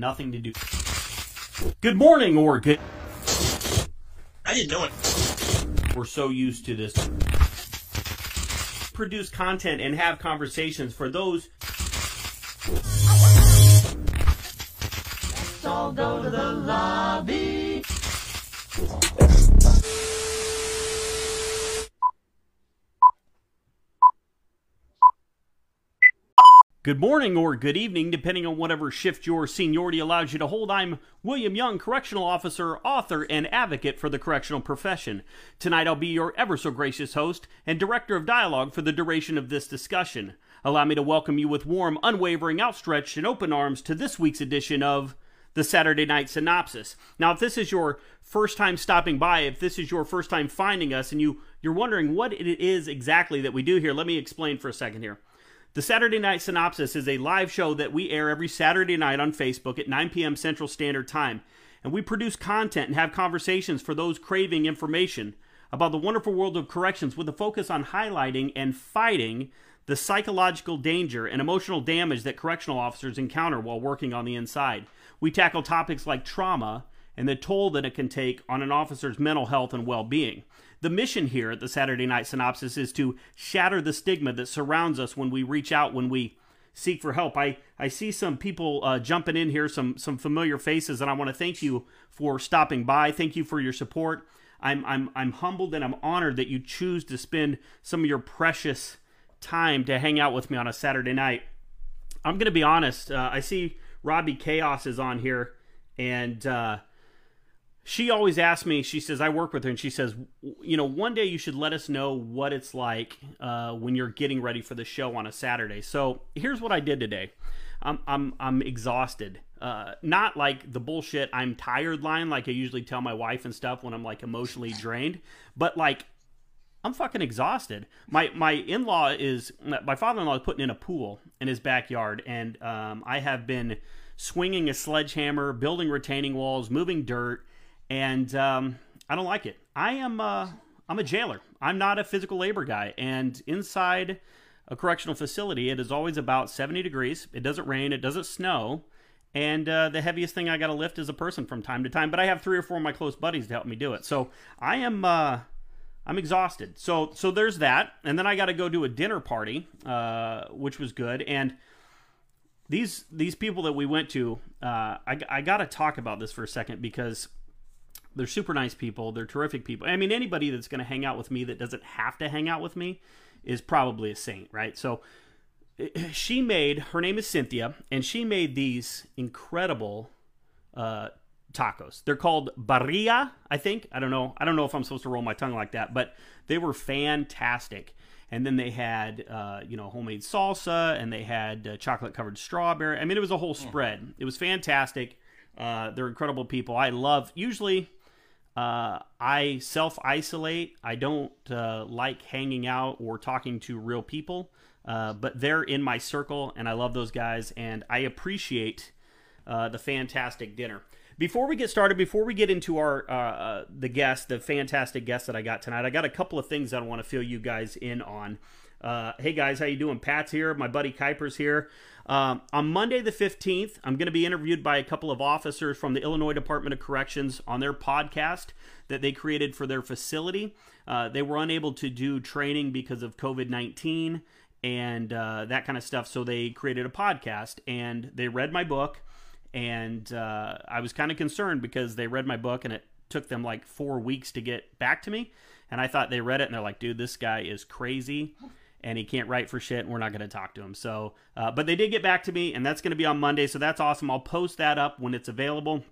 who had nothing to do. Good morning, or good. I didn't know it. We're so used to this. Produce content and have conversations for those. all go to the lobby. Good morning or good evening, depending on whatever shift your seniority allows you to hold. I'm William Young, correctional officer, author, and advocate for the correctional profession. Tonight I'll be your ever so gracious host and director of dialogue for the duration of this discussion. Allow me to welcome you with warm, unwavering, outstretched, and open arms to this week's edition of the Saturday Night Synopsis. Now, if this is your first time stopping by, if this is your first time finding us, and you, you're wondering what it is exactly that we do here, let me explain for a second here. The Saturday Night Synopsis is a live show that we air every Saturday night on Facebook at 9 p.m. Central Standard Time. And we produce content and have conversations for those craving information about the wonderful world of corrections with a focus on highlighting and fighting the psychological danger and emotional damage that correctional officers encounter while working on the inside. We tackle topics like trauma and the toll that it can take on an officer's mental health and well being. The mission here at the Saturday Night Synopsis is to shatter the stigma that surrounds us when we reach out, when we seek for help. I, I see some people uh, jumping in here, some some familiar faces, and I want to thank you for stopping by. Thank you for your support. I'm I'm I'm humbled and I'm honored that you choose to spend some of your precious time to hang out with me on a Saturday night. I'm gonna be honest. Uh, I see Robbie Chaos is on here, and uh, she always asks me, she says, I work with her, and she says, you know, one day you should let us know what it's like uh, when you're getting ready for the show on a Saturday. So here's what I did today. I'm, I'm, I'm exhausted. Uh, not like the bullshit I'm tired line, like I usually tell my wife and stuff when I'm like emotionally drained, but like I'm fucking exhausted. My my in law is my father in law is putting in a pool in his backyard, and um, I have been swinging a sledgehammer, building retaining walls, moving dirt, and um, I don't like it. I am uh, I'm a jailer. I'm not a physical labor guy, and inside a correctional facility, it is always about 70 degrees. It doesn't rain. It doesn't snow. And uh, the heaviest thing I got to lift is a person from time to time, but I have three or four of my close buddies to help me do it. So I am uh, I'm exhausted. So so there's that, and then I got to go to a dinner party, uh, which was good. And these these people that we went to, uh, I I got to talk about this for a second because they're super nice people. They're terrific people. I mean, anybody that's going to hang out with me that doesn't have to hang out with me is probably a saint, right? So she made, her name is Cynthia, and she made these incredible uh, tacos. They're called birria, I think. I don't know. I don't know if I'm supposed to roll my tongue like that, but they were fantastic. And then they had, uh, you know, homemade salsa, and they had uh, chocolate covered strawberry. I mean, it was a whole spread. It was fantastic. Uh, they're incredible people. I love usually uh, I self isolate. I don't uh, like hanging out or talking to real people, uh, but they're in my circle, and I love those guys, and I appreciate uh, the fantastic dinner. Before we get started, before we get into our uh, uh, the guest, the fantastic guest that I got tonight, I got a couple of things I want to fill you guys in on. hey guys, how you doing? Pat's here. My buddy Kuiper's here. Um, on Monday, the 15th, I'm going to be interviewed by a couple of officers from the Illinois Department of Corrections on their podcast that they created for their facility. Uh, they were unable to do training because of COVID 19 and uh, that kind of stuff, so they created a podcast and they read my book. And uh, I was kind of concerned because they read my book and it took them like four weeks to get back to me. And I thought they read it and they're like, dude, this guy is crazy and he can't write for shit, and we're not going to talk to him. So, uh, but they did get back to me, and that's going to be on Monday, so that's awesome. I'll post that up when it's available.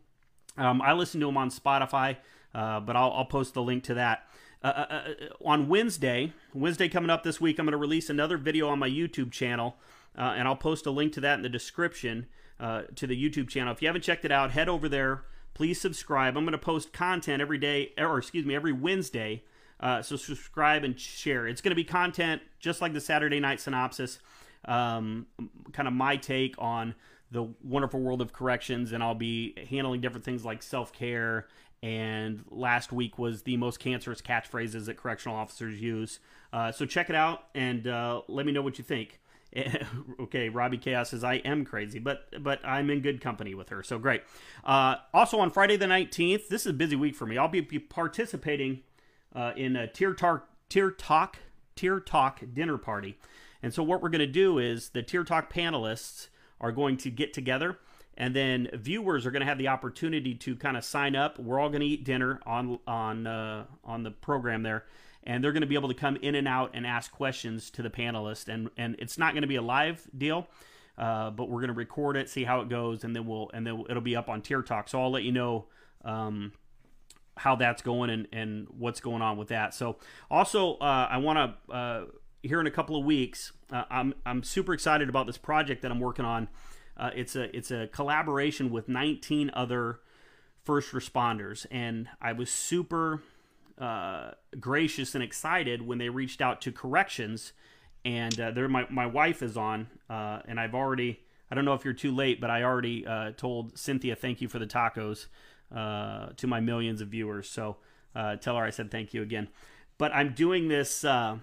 Um, I listen to him on Spotify, uh, but I'll, I'll, post the link to that. Uh, uh, uh on Wednesday, Wednesday coming up this week, I'm going to release another video on my YouTube channel, uh, and I'll post a link to that in the description to the YouTube channel. If you haven't checked it out, head over there. Please subscribe. I'm going to post content every day, or excuse me, every Wednesday uh, so subscribe and share. It's going to be content just like the Saturday night synopsis, um, kind of my take on the wonderful world of corrections, and I'll be handling different things like self care. And last week was the most cancerous catchphrases that correctional officers use. Uh, so check it out and uh, let me know what you think. okay, Robbie Chaos says I am crazy, but but I'm in good company with her, so great. Uh, also on Friday the 19th, this is a busy week for me. I'll be, be participating uh, in a tier talk tier talk tier talk dinner party, and so what we're going to do is the tier talk panelists are going to get together, and then viewers are going to have the opportunity to kind of sign up. We're all going to eat dinner on on uh, on the program there and they're going to be able to come in and out and ask questions to the panelists. And and it's not going to be a live deal, uh, but we're going to record it, see how it goes, and then we'll and then it'll be up on Tier Talk. So I'll let you know. Um, how that's going and, and what's going on with that. So also, uh, I want to uh, here in a couple of weeks. Uh, I'm I'm super excited about this project that I'm working on. Uh, it's a it's a collaboration with 19 other first responders, and I was super uh, gracious and excited when they reached out to corrections. And uh, there, my, my wife is on, and I've already, I don't know if you're too late, but I already told Cynthia, thank you for the tacos uh, to my millions of viewers. So uh, tell her I said thank you again. But I'm doing this. Uh,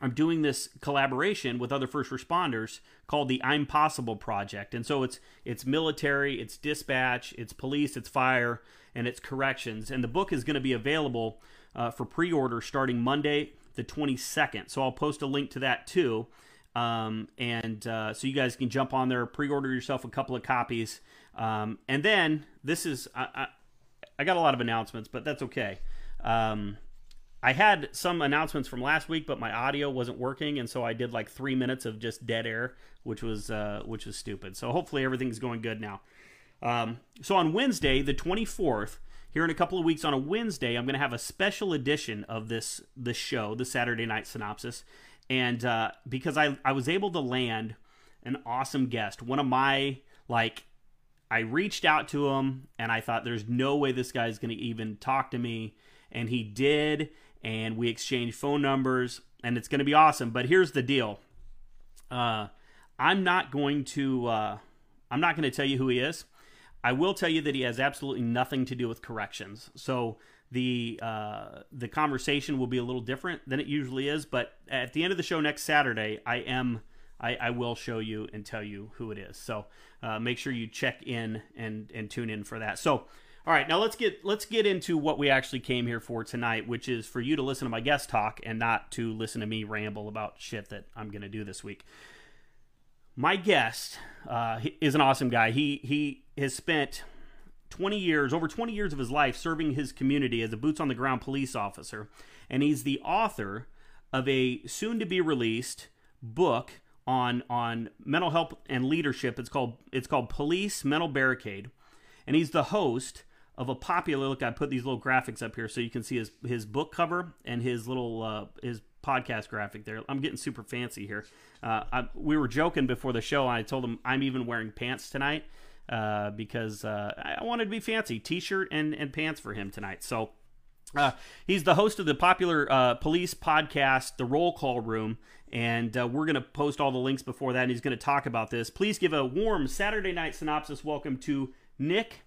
I'm doing this collaboration with other first responders called the I'm Possible Project. And so it's it's military, it's dispatch, it's police, it's fire, and it's corrections. And the book is going to be available uh, for pre-order starting Monday the 22nd. So I'll post a link to that too. Um, and uh, so you guys can jump on there, pre-order yourself a couple of copies. Um, and then this is I, I, I, got a lot of announcements, but that's okay. Um, I had some announcements from last week, but my audio wasn't working, and so I did like three minutes of just dead air, which was uh, which was stupid. So hopefully everything's going good now. Um, so on Wednesday, the 24th, here in a couple of weeks on a Wednesday, I'm going to have a special edition of this this show, the Saturday Night Synopsis, and uh, because I I was able to land an awesome guest, one of my like. I reached out to him and I thought there's no way this guy's going to even talk to me and he did and we exchanged phone numbers, and it's going to be awesome. But here's the deal: uh, I'm not going to uh, I'm not going to tell you who he is. I will tell you that he has absolutely nothing to do with corrections. So the uh, the conversation will be a little different than it usually is. But at the end of the show next Saturday, I am I, I will show you and tell you who it is. So uh, make sure you check in and and tune in for that. So all right, now let's get let's get into what we actually came here for tonight, which is for you to listen to my guest talk and not to listen to me ramble about shit that I'm going to do this week. My guest uh, is an awesome guy. He he has spent 20 years, over 20 years of his life serving his community as a boots on the ground police officer, and he's the author of a soon to be released book on on mental health and leadership. It's called it's called Police Mental Barricade, and he's the host of a popular look. I put these little graphics up here so you can see his his book cover and his little uh, his podcast graphic there. I'm getting super fancy here. Uh, I, we were joking before the show. I told him I'm even wearing pants tonight uh, because uh, I wanted to be fancy. T-shirt and and pants for him tonight. So. Uh, he's the host of the popular uh, police podcast, The Roll Call Room, and uh, we're going to post all the links before that. And he's going to talk about this. Please give a warm Saturday night synopsis welcome to Nick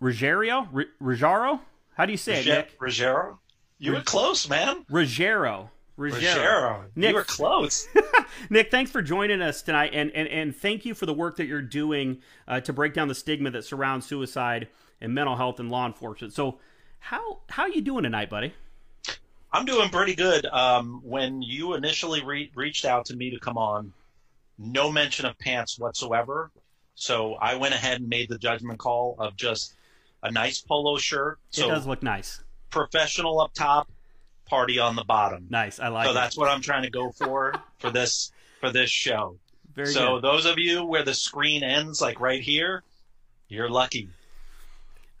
Ruggiero? R- Ruggiero? How do you say it, Nick? Ruggiero? You were close, man. Ruggiero. Ruggiero. Nick, you were close. Nick, thanks for joining us tonight, and, and, and thank you for the work that you're doing uh, to break down the stigma that surrounds suicide and mental health and law enforcement. So, how how you doing tonight, buddy? I'm doing pretty good. Um, when you initially re- reached out to me to come on, no mention of pants whatsoever. So I went ahead and made the judgment call of just a nice polo shirt. So it does look nice. Professional up top, party on the bottom. Nice. I like so it. that's what I'm trying to go for for this for this show. Very so good. those of you where the screen ends like right here, you're lucky.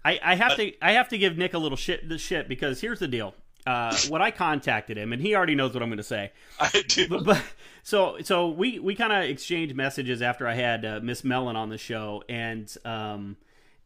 I, I have to I have to give Nick a little shit the shit because here's the deal. Uh, when I contacted him, and he already knows what I'm going to say. I do. But, but so so we we kind of exchanged messages after I had uh, Miss Mellon on the show, and um,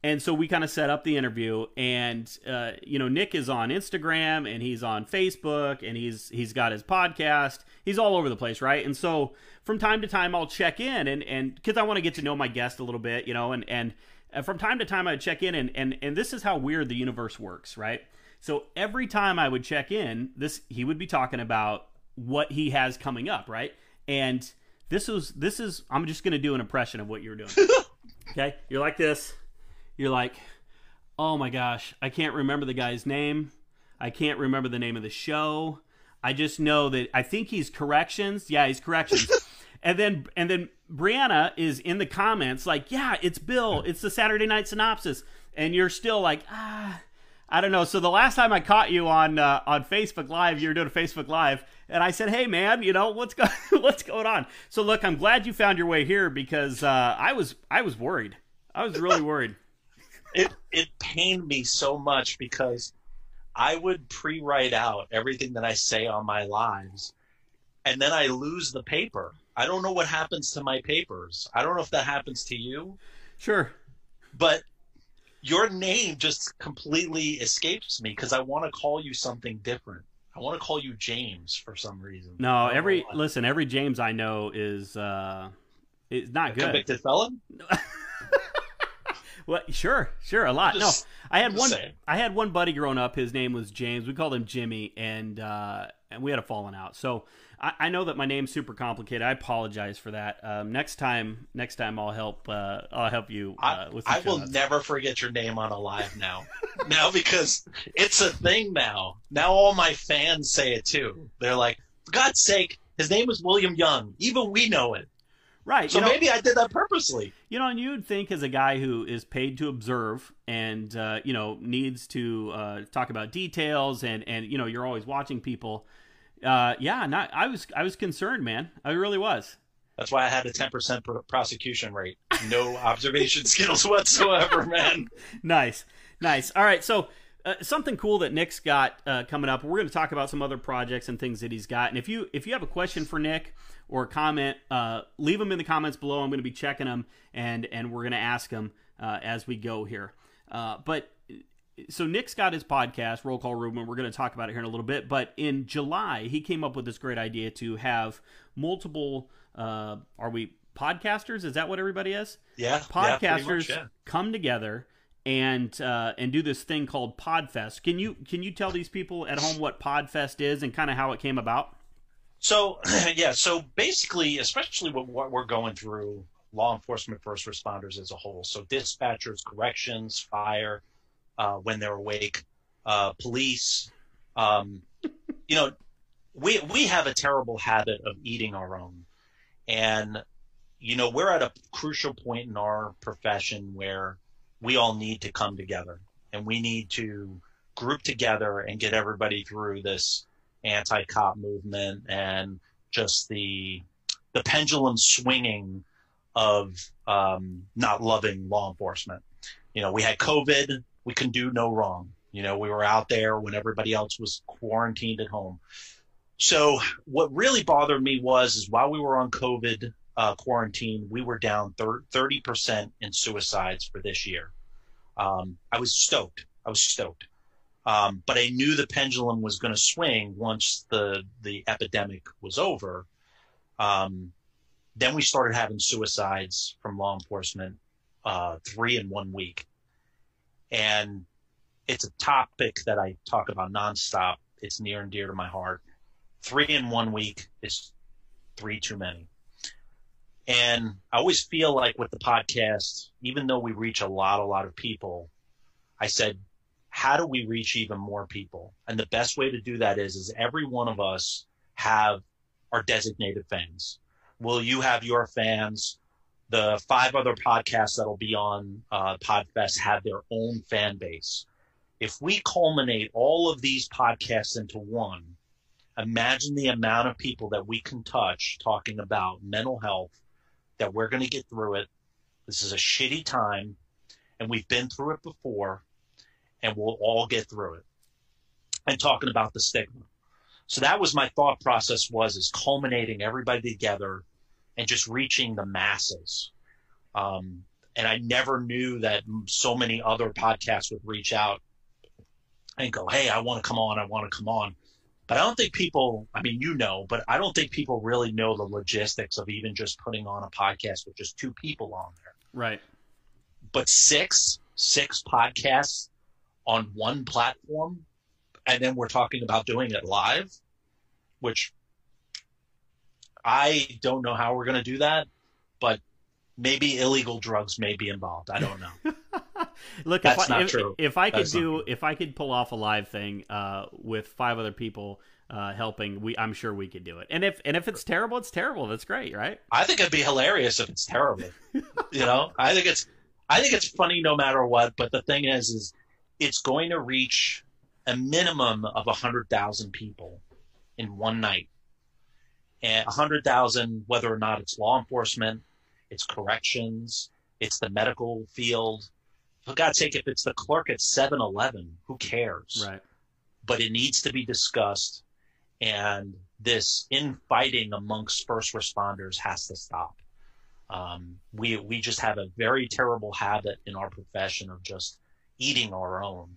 and so we kind of set up the interview, and uh, you know Nick is on Instagram and he's on Facebook and he's he's got his podcast. He's all over the place, right? And so from time to time I'll check in and and because I want to get to know my guest a little bit, you know, and and uh, from time to time I would check in and and and this is how weird the universe works, right? So every time I would check in, this he would be talking about what he has coming up, right? And this was this is. I'm just gonna do an impression of what you're doing. okay, you're like this. You're like, oh my gosh, I can't remember the guy's name. I can't remember the name of the show. I just know that I think he's corrections. Yeah, he's corrections. and then and then Brianna is in the comments like, yeah, it's Bill. It's the Saturday Night Synopsis, and you're still like, ah. I don't know. So the last time I caught you on uh, on Facebook Live, you were doing a Facebook Live, and I said, "Hey, man, you know what's go- what's going on?" So look, I'm glad you found your way here because uh, I was I was worried. I was really worried. it it pained me so much because I would pre-write out everything that I say on my lives, and then I lose the paper. I don't know what happens to my papers. I don't know if that happens to you. Sure. But your name just completely escapes me because I want to call you something different. I want to call you James for some reason. No, every listen, every James I know is uh is not a good. convicted felon. Well, sure, sure, a lot. Just- no, I had one. saying. I had one buddy growing up. His name was James. We called him Jimmy, and uh, and we had a falling out. So I, I know that my name's super complicated. I apologize for that. Um, next time, next time I'll help. Uh, I'll help you uh, I, with. Some I will never forget your name on a live now. now because it's a thing now. Now all my fans say it too. They're like, for God's sake, his name is William Young. Even we know it. right. So you know, maybe I did that purposely. You know, and you'd think as a guy who is paid to observe and uh, you know needs to uh, talk about details and and you know you're always watching people. Uh, yeah, not I was I was concerned, man. I really was. That's why I had a 10% pr- prosecution rate. No observation skills whatsoever, man. nice, nice. All right, so uh, something cool that Nick's got uh, coming up. We're going to talk about some other projects and things that he's got. And if you if you have a question for Nick or a comment, uh, leave them in the comments below. I'm going to be checking them and and we're going to ask them uh, as we go here. Uh, but so Nick's got his podcast, Roll Call Room, and we're going to talk about it here in a little bit. But in July, he came up with this great idea to have multiple. Uh, are we podcasters? Is that what everybody is? Yeah. yeah, podcasters much, yeah. come together and uh, and do this thing called Podfest. Can you can you tell these people at home what Podfest is and kind of how it came about? So, yeah, so basically, especially what, what we're going through, law enforcement, first responders as a whole. So, dispatchers, corrections, fire, uh, when they're awake, uh, police. Um, you know, we we have a terrible habit of eating our own, and you know we're at a crucial point in our profession where we all need to come together, and we need to group together and get everybody through this anti-cop movement and just the the pendulum swinging of um, not loving law enforcement. You know, we had COVID, we can do no wrong. You know, we were out there when everybody else was quarantined at home. So what really bothered me was is while we were on COVID uh, quarantine, we were down thirty percent in suicides for this year. Um, I was stoked. I was stoked. Um, but I knew the pendulum was going to swing once the the epidemic was over. Um, then we started having suicides from law enforcement, uh, three in one week, and it's a topic that I talk about nonstop. It's near and dear to my heart. Three in one week is three too many. And I always feel like with the podcast, even though we reach a lot, a lot of people, I said, how do we reach even more people? And the best way to do that is, is every one of us have our designated fans. Will you have your fans? The five other podcasts that'll be on uh, Podfest have their own fan base. If we culminate all of these podcasts into one, imagine the amount of people that we can touch talking about mental health, that we're going to get through it. This is a shitty time, and we've been through it before and we'll all get through it. And talking about the stigma. So that was my thought process was is culminating everybody together and just reaching the masses. Um, and I never knew that so many other podcasts would reach out and go, Hey, I want to come on. I want to come on. But I don't think people, I mean, you know, but I don't think people really know the logistics of even just putting on a podcast with just two people on there. Right. But six, six podcasts on one platform, and then we're talking about doing it live, which I don't know how we're going to do that, but maybe illegal drugs may be involved. I don't know. Look, That's if I, not if, true. if I could That's do, if I could pull off a live thing uh, with five other people uh, helping, we, I'm sure we could do it. And if and if it's terrible, it's terrible. That's great, right? I think it'd be hilarious if it's terrible. you know, I think it's I think it's funny no matter what. But the thing is, is it's going to reach a minimum of a hundred thousand people in one night, and a hundred thousand, whether or not it's law enforcement, it's corrections, it's the medical field. For God's sake, if it's the clerk at 7-Eleven, who cares? Right. but it needs to be discussed and this infighting amongst first responders has to stop um, we we just have a very terrible habit in our profession of just eating our own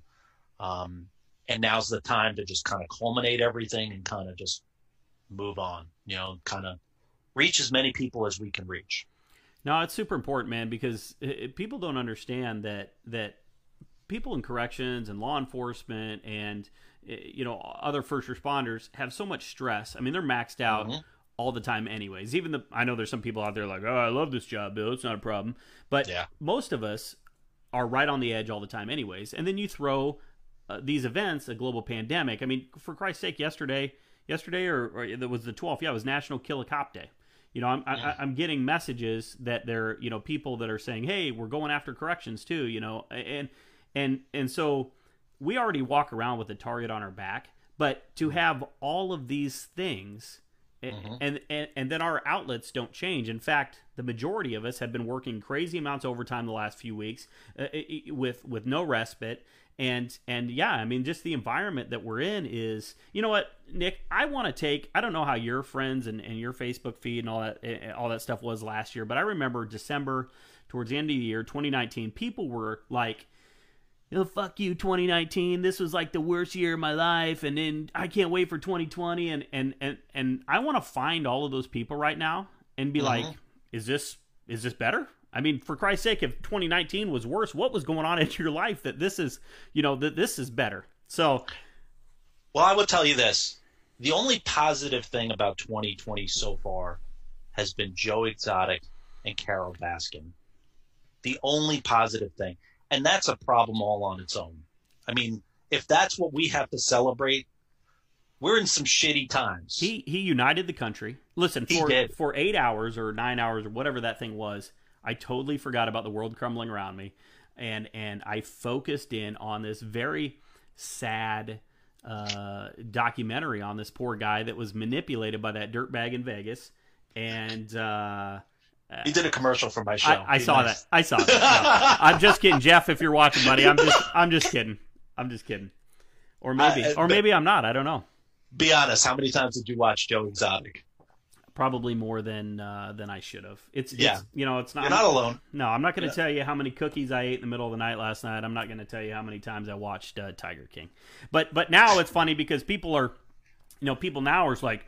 um, and now's the time to just kind of culminate everything and kind of just move on you know kind of reach as many people as we can reach No, it's super important, man, because uh, people don't understand that that people in corrections and law enforcement and you know other first responders have so much stress. I mean, they're maxed out Mhm. all the time, anyways. Even the I know there's some people out there like, oh, I love this job, Bill. It's not a problem, but Yeah. most of us are right on the edge all the time, anyways. And then you throw uh, these events, a global pandemic. I mean, for Christ's sake, yesterday, yesterday or, or it was the 12th. Yeah, it was National Kill a Cop Day. You know, I'm I, I'm getting messages that there, you know, people that are saying, "Hey, we're going after corrections too." You know, and and and so we already walk around with a target on our back, but to have all of these things. a- And, and and then our outlets don't change. In fact, the majority of us have been working crazy amounts of overtime the last few weeks, uh, with with no respite. And and yeah, I mean, just the environment that we're in is, you know what, Nick, I want to take. I don't know how your friends and, and your Facebook feed and all that eh, all that stuff was last year, but I remember December towards the end of the year, 2019, people were like, oh, fuck you 2019 this was like the worst year of my life and then i can't wait for 2020 and and and, and i want to find all of those people right now and be like is this is this better i mean for christ's sake if 2019 was worse what was going on in your life that this is you know that this is better so Well, I will tell you this. The only positive thing about 2020 so far has been Joe Exotic and Carole Baskin. The only positive thing. And that's a problem all on its own. I mean, if that's what we have to celebrate, we're in some shitty times. he he united the country listen for for eight hours or nine hours or whatever that thing was i totally forgot about the world crumbling around me. And and i focused in on this very sad uh, documentary on this poor guy that was manipulated by that dirtbag in vegas. And uh, he did a commercial for my show. I, I saw nice. that. I saw that. No, i'm just kidding jeff if you're watching buddy. I'm just i'm just kidding. I'm just kidding. Or maybe Uh, or maybe i'm not. I don't know. Be honest, how many times did you watch Joe Exotic? Probably more than uh, than I should have. It's, Yeah. it's you know it's not. You're not alone. No, I'm not going to Yeah. tell you how many cookies I ate in the middle of the night last night. I'm not going to tell you how many times I watched uh, Tiger King. But but now it's funny because people are, you know, people now are like,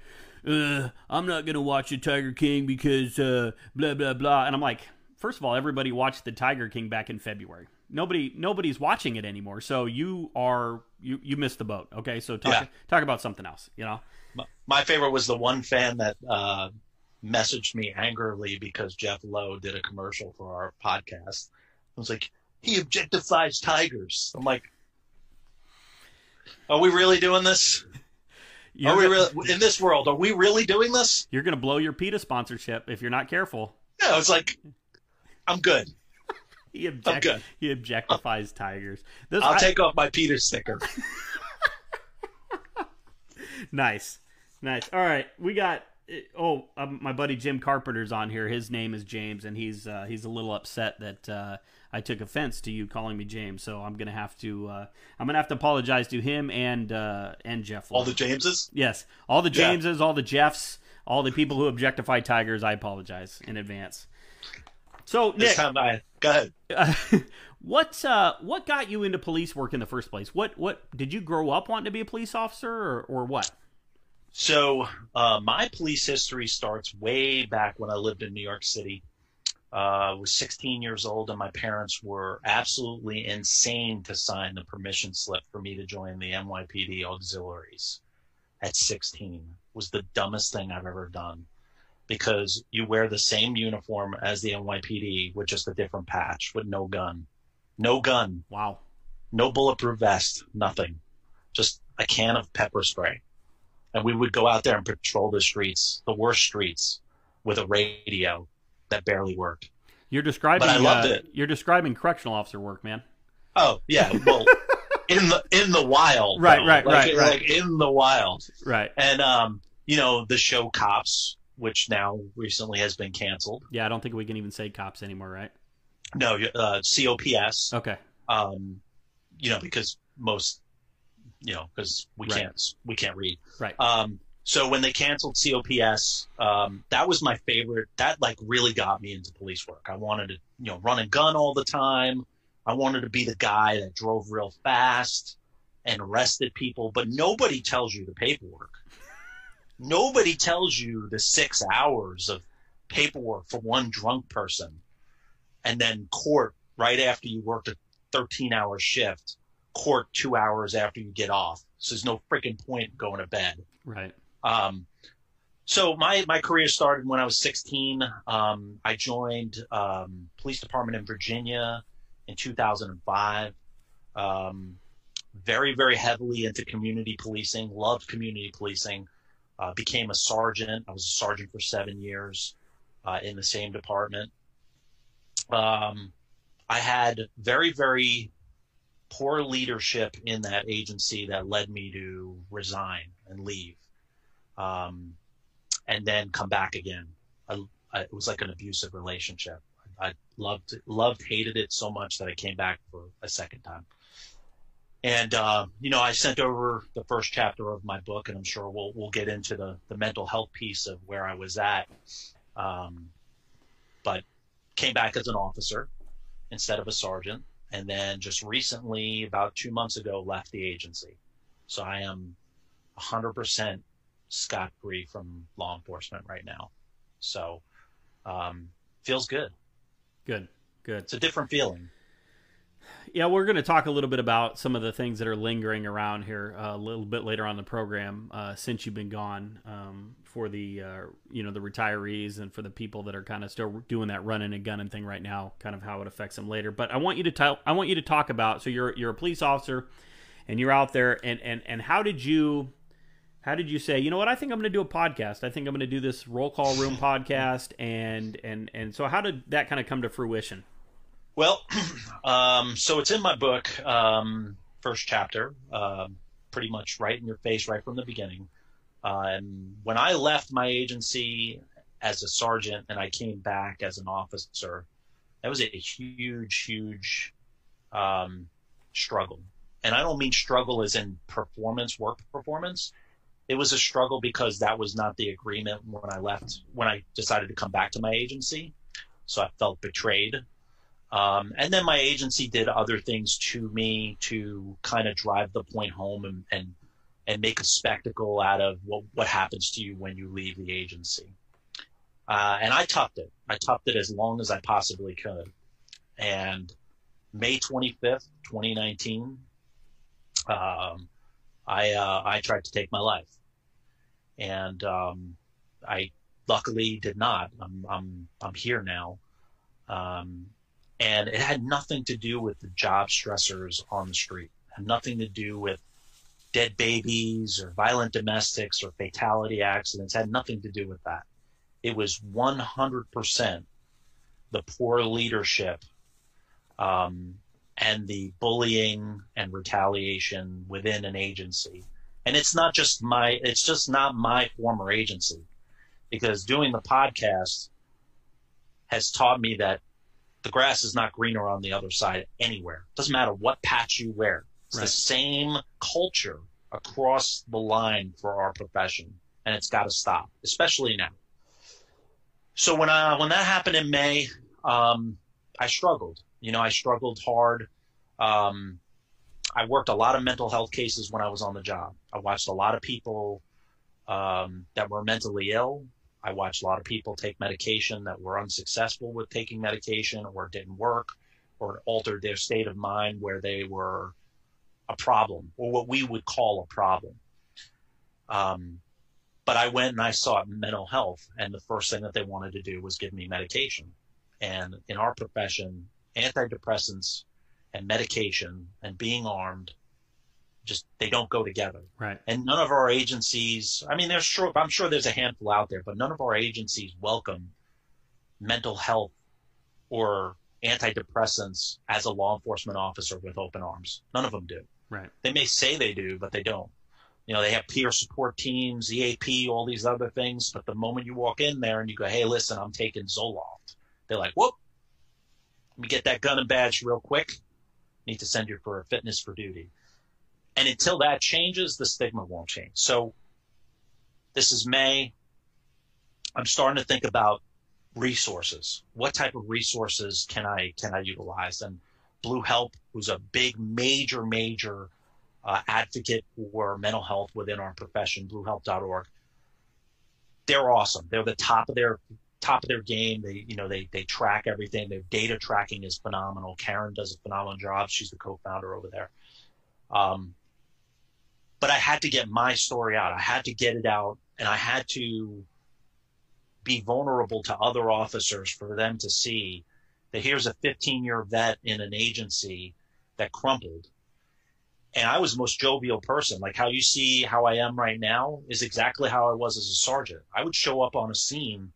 uh, I'm not going to watch the Tiger King because uh, blah blah blah. And I'm like, first of all, everybody watched the Tiger King back in February. Nobody nobody's watching it anymore. So you are you you missed the boat. Okay, so talk Yeah. talk about something else. You know. My- My favorite was the one fan that uh, messaged me angrily because Jeff Lowe did a commercial for our podcast. I was like, he objectifies tigers. I'm like, are we really doing this? You're Are we gonna- really in this world? Are we really doing this? You're going to blow your PETA sponsorship if you're not careful. Yeah, it's like, I'm good. He, object- good. he objectifies tigers. This, I'll I- take off my PETA sticker. nice, nice. All right, we got. Oh, um, my buddy Jim Carpenter's on here. His name is James, and he's uh, he's a little upset that uh, I took offense to you calling me James. So I'm gonna have to uh, I'm gonna have to apologize to him and uh, and Jeff. All the Jameses. yes, all the Yeah. Jameses, all the Jeffs, all the people who objectify tigers. I apologize in advance. So This Nick, time I go ahead. what uh, what got you into police work in the first place? What what did you grow up wanting to be a police officer or, or what? So uh, my police history starts way back when I lived in New York City. Uh, I was 16 years old, and my parents were absolutely insane to sign the permission slip for me to join the NYPD auxiliaries at 16. Was the dumbest thing I've ever done. because you wear the same uniform as the NYPD with just a different patch with no gun. No gun, Wow. no bulletproof vest, nothing. Just a can of pepper spray. And we would go out there and patrol the streets, the worst streets, with a radio that barely worked. You're describing. But I loved uh, it. You're describing correctional officer work, man. Oh yeah, well, in the in the wild, Right, though. right, like, right, right. like in the wild. Right. And um, you know, the show Cops, which now recently has been canceled. Yeah, I don't think we can even say cops anymore, right? No, uh, COPS. Okay. Um, you know, because most, you know, because we Right. can't we can't read. Right. Um, so when they canceled COPS, um, that was my favorite. That like really got me into police work. I wanted to, you know, run a gun all the time. I wanted to be the guy that drove real fast and arrested people, but nobody tells you the paperwork. Nobody tells you the six hours of paperwork for one drunk person and then court right after you worked a 13 hour shift, court two hours after you get off. So there's no freaking point going to bed. Right. Um, so my, my career started when I was 16. Um, I joined um, police department in Virginia in 2005. Um, very, very heavily into community policing, loved community policing. Uh, became a sergeant. I was a sergeant for seven years uh, in the same department. Um, I had very, very poor leadership in that agency that led me to resign and leave um, and then come back again. I, I, it was like an abusive relationship. I loved, loved, hated it so much that I came back for a second time. And uh, you know, I sent over the first chapter of my book, and I'm sure we'll we'll get into the the mental health piece of where I was at. Um, but came back as an officer instead of a sergeant, and then just recently, about two months ago, left the agency. So I am 100% scot free from law enforcement right now. So um, feels good. Good. Good. It's a different feeling. Yeah, we're going to talk a little bit about some of the things that are lingering around here uh, a little bit later on the program uh, since you've been gone um, for the uh, you know the retirees and for the people that are kind of still doing that running and gunning thing right now, kind of how it affects them later. But I want you to tell I want you to talk about so you're you're a police officer and you're out there and and and how did you how did you say you know what I think I'm going to do a podcast I think I'm going to do this roll call room podcast and and and so how did that kind of come to fruition? Well, um, so it's in my book, um, first chapter, um, pretty much right in your face, right from the beginning. And when I left my agency as a sergeant and I came back as an officer, that was a huge, huge um, struggle. And I don't mean struggle as in performance, work performance. It was a struggle because that was not the agreement when I left, when I decided to come back to my agency. So I felt betrayed. Um, and then my agency did other things to me to kind of drive the point home and, and, and make a spectacle out of what, what happens to you when you leave the agency. Uh, and I toughed it. I toughed it as long as I possibly could. And May 25th, 2019, um, I, uh, I tried to take my life and, um, I luckily did not. I'm, I'm, I'm here now. Um, and it had nothing to do with the job stressors on the street. It had nothing to do with dead babies or violent domestics or fatality accidents. Had nothing to do with that. It was 100% the poor leadership um, and the bullying and retaliation within an agency. And it's not just my, it's just not my former agency because doing the podcast has taught me that the grass is not greener on the other side anywhere. Doesn't matter what patch you wear. It's Right. the same culture across the line for our profession, and it's got to stop, especially now. So when I when that happened in May, um, I struggled. You know, I struggled hard. Um, I worked a lot of mental health cases when I was on the job. I watched a lot of people um, that were mentally ill. I watched a lot of people take medication that were unsuccessful with taking medication or didn't work or altered their state of mind where they were a problem or what we would call a problem. Um, but I went and I sought mental health, and the first thing that they wanted to do was give me medication. And in our profession, antidepressants and medication and being armed just they don't go together. Right. And none of our agencies, I mean, there's sure, I'm sure there's a handful out there, but none of our agencies welcome mental health or antidepressants as a law enforcement officer with open arms. None of them do. Right. They may say they do, but they don't. You know, they have peer support teams, EAP, all these other things. But the moment you walk in there and you go, hey, listen, I'm taking Zoloft, they're like, whoop, let me get that gun and badge real quick. Need to send you for a fitness for duty. And until that changes, the stigma won't change. So this is May. I'm starting to think about resources. What type of resources can I can I utilize? And Blue Help, who's a big, major, major uh, advocate for mental health within our profession, BlueHelp.org. They're awesome. They're the top of their top of their game. They you know they they track everything. Their data tracking is phenomenal. Karen does a phenomenal job. She's the co-founder over there. Um, but I had to get my story out. I had to get it out, and I had to be vulnerable to other officers for them to see that here's a 15 year vet in an agency that crumpled. And I was the most jovial person. Like how you see how I am right now is exactly how I was as a sergeant. I would show up on a scene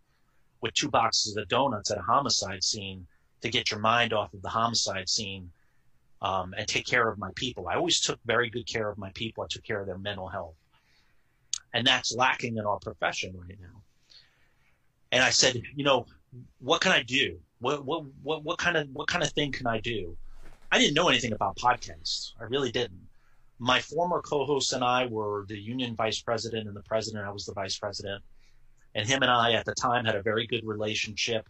with two boxes of donuts at a homicide scene to get your mind off of the homicide scene um, and take care of my people. I always took very good care of my people. I took care of their mental health. And that's lacking in our profession right now. And I said, you know, what can I do? What, what, what, what kind of, what kind of thing can I do? I didn't know anything about podcasts. I really didn't. My former co-host and I were the union vice president and the president. I was the vice president. And him and I at the time had a very good relationship.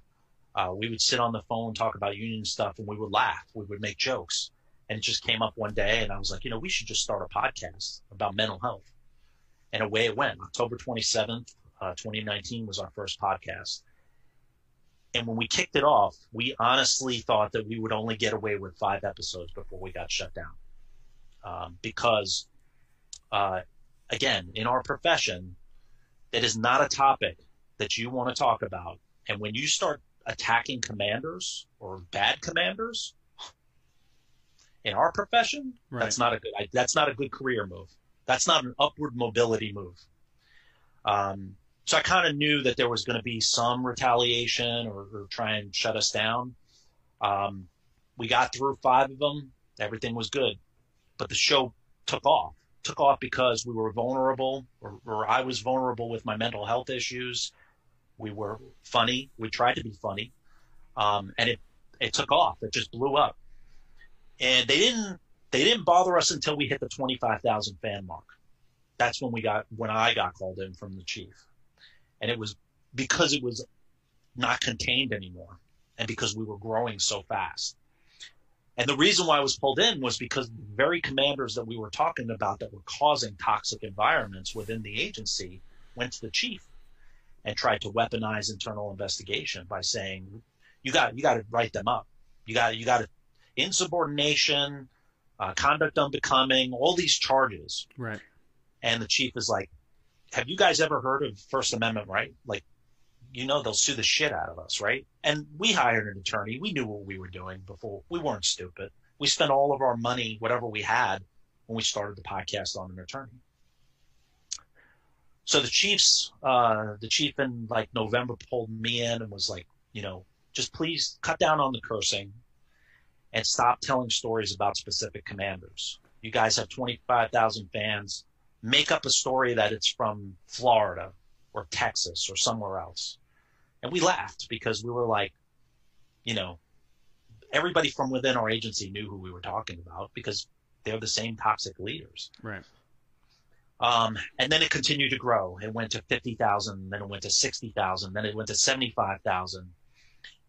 Uh, we would sit on the phone, talk about union stuff, and we would laugh. We would make jokes. And it just came up one day, and I was like, you know, we should just start a podcast about mental health. And away it went. October 27th, uh, 2019 was our first podcast. And when we kicked it off, we honestly thought that we would only get away with five episodes before we got shut down. Um, because, uh, again, in our profession, that is not a topic that you want to talk about. And when you start attacking commanders or bad commanders in our profession, Right. that's not a good, that's not a good career move. That's not an upward mobility move. Um, so I kind of knew that there was going to be some retaliation or, or try and shut us down. Um, we got through five of them. Everything was good, but the show took off. Took off because we were vulnerable, or, or I was vulnerable with my mental health issues. We were funny. We tried to be funny, um, and it it took off. It just blew up, and they didn't they didn't bother us until we hit the twenty five thousand fan mark. That's when we got when I got called in from the chief and it was because it was not contained anymore and because we were growing so fast. And the reason why I was pulled in was because the very commanders that we were talking about that were causing toxic environments within the agency went to the chief and tried to weaponize internal investigation by saying, you got, you got to write them up. You got, you got to insubordination, uh, conduct unbecoming, all these charges. Right. And the chief is like, have you guys ever heard of First Amendment right? Like, you know, they'll sue the shit out of us, right? And we hired an attorney. We knew what we were doing before. We weren't stupid. We spent all of our money, whatever we had, when we started the podcast on an attorney. So the chiefs, uh, the chief in like November pulled me in and was like, you know, just please cut down on the cursing and stop telling stories about specific commanders. You guys have 25,000 fans make up a story that it's from Florida or Texas or somewhere else. And we laughed because we were like, you know, everybody from within our agency knew who we were talking about because they're the same toxic leaders. Right. Um, and then it continued to grow. It went to 50,000, then it went to 60,000, then it went to 75,000.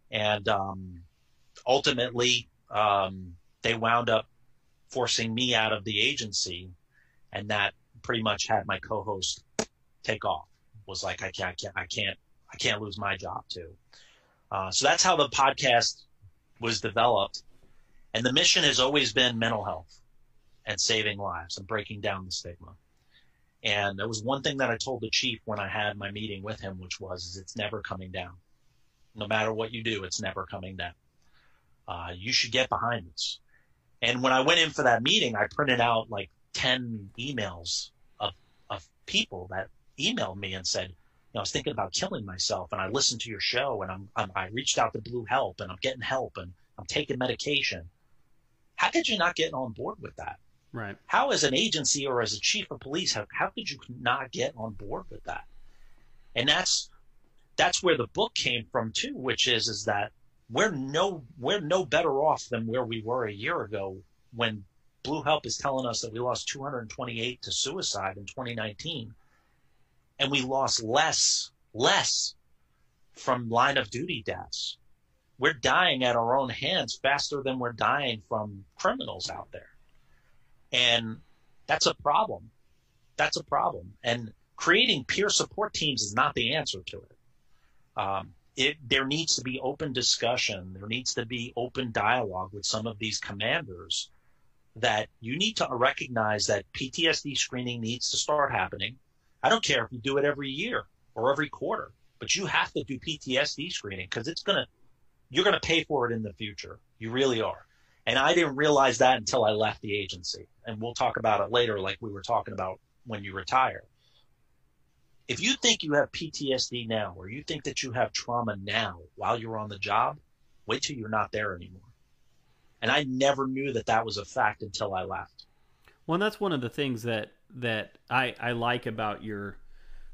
And um, ultimately, um, they wound up forcing me out of the agency. And that pretty much had my co-host take off. Was like, I can't, I can't, I can't, I can't lose my job too. Uh, so that's how the podcast was developed, and the mission has always been mental health and saving lives and breaking down the stigma. And there was one thing that I told the chief when I had my meeting with him, which was, is it's never coming down. No matter what you do, it's never coming down. Uh, you should get behind this. And when I went in for that meeting, I printed out like 10 emails of, of people that emailed me and said, you know, I was thinking about killing myself and I listened to your show and I'm, I'm, I reached out to Blue Help and I'm getting help and I'm taking medication. How could you not get on board with that? Right. How, as an agency or as a chief of police, how, how could you not get on board with that? And that's that's where the book came from too, which is is that we're no we're no better off than where we were a year ago when Blue Help is telling us that we lost 228 to suicide in 2019, and we lost less less from line of duty deaths. We're dying at our own hands faster than we're dying from criminals out there. And that's a problem. That's a problem. And creating peer support teams is not the answer to it. Um, it, there needs to be open discussion. There needs to be open dialogue with some of these commanders that you need to recognize that PTSD screening needs to start happening. I don't care if you do it every year or every quarter, but you have to do PTSD screening because it's going to, you're going to pay for it in the future. You really are. And I didn't realize that until I left the agency. And we'll talk about it later, like we were talking about when you retire. If you think you have PTSD now, or you think that you have trauma now while you're on the job, wait till you're not there anymore. And I never knew that that was a fact until I left. Well, that's one of the things that that I I like about your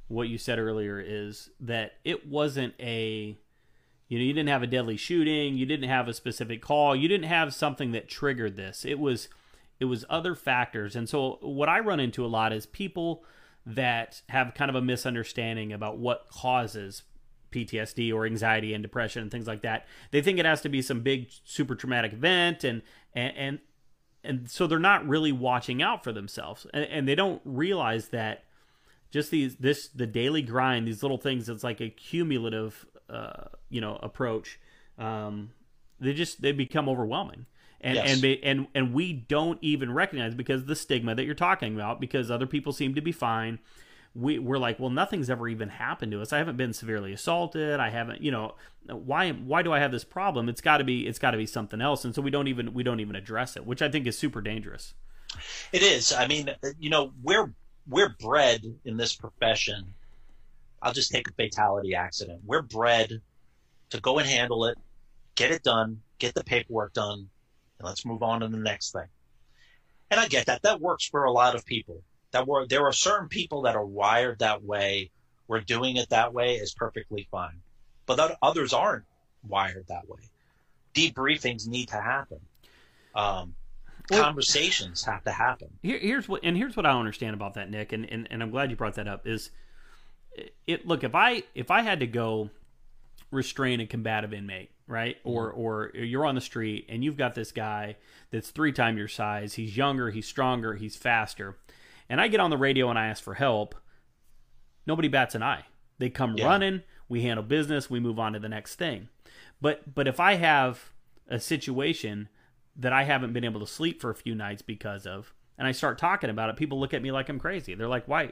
what you said earlier is that it wasn't a you know you didn't have a deadly shooting, you didn't have a specific call, you didn't have something that triggered this. It was it was other factors. And so what I run into a lot is people that have kind of a misunderstanding about what causes PTSD or anxiety and depression and things like that. They think it has to be some big super traumatic event and and and, and so they're not really watching out for themselves and, and they don't realize that just these this the daily grind these little things it's like a cumulative uh, you know approach um, they just they become overwhelming and Yes. and they, and and we don't even recognize because of the stigma that you're talking about because other people seem to be fine we, we're like well nothing's ever even happened to us i haven't been severely assaulted i haven't you know why why do i have this problem it's got to be it's got to be something else and so we don't even we don't even address it which i think is super dangerous It is. I mean, you know, we're we're bred in this profession. I'll just take a fatality accident. We're bred to go and handle it, get it done, get the paperwork done, and let's move on to the next thing. And I get that. That works for a lot of people. That were there are certain people that are wired that way. Where doing it that way is perfectly fine, but that others aren't wired that way. Debriefings need to happen. Um, Well- conversations have to happen. Here, here's what and here's what I understand about that, Nick, and, and, and I'm glad you brought that up. Is it look if I if I had to go restrain a combative inmate, right? Or or you're on the street and you've got this guy that's three times your size. He's younger, he's stronger, he's faster, and I get on the radio and I ask for help. Nobody bats an eye. They come Yeah. running. We handle business. We move on to the next thing. But but if I have a situation that I haven't been able to sleep for a few nights because of, and I start talking about it, people look at me like I'm crazy. They're like, "Why,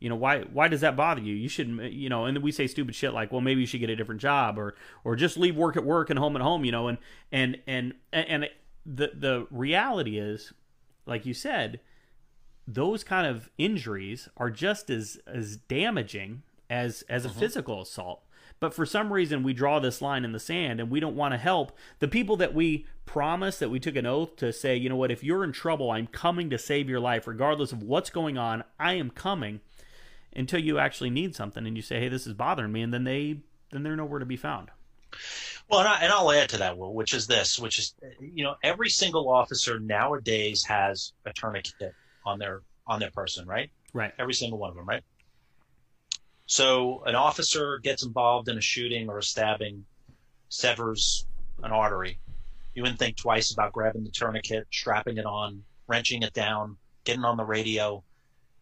you know, why why does that bother you? You shouldn't, you know." And we say stupid shit like, "Well, maybe you should get a different job, or or just leave work at work and home at home," you know. And and and and the the reality is, like you said, those kind of injuries are just as as damaging as as a mm-hmm. physical assault. But for some reason we draw this line in the sand and we don't want to help the people that we promise that we took an oath to say you know what? If you're in trouble i'm coming to save your life regardless of what's going on. I am coming until you actually need something and you say hey this is bothering me and then they then they're nowhere to be found. Well, and, I, and I'll add to that, Will, which is this, which is, you know, every single officer nowadays has a tourniquet on their on their person, right? right Every single one of them, right? So an officer gets involved in a shooting or a stabbing, severs an artery. You wouldn't think twice about grabbing the tourniquet, strapping it on, wrenching it down, getting on the radio,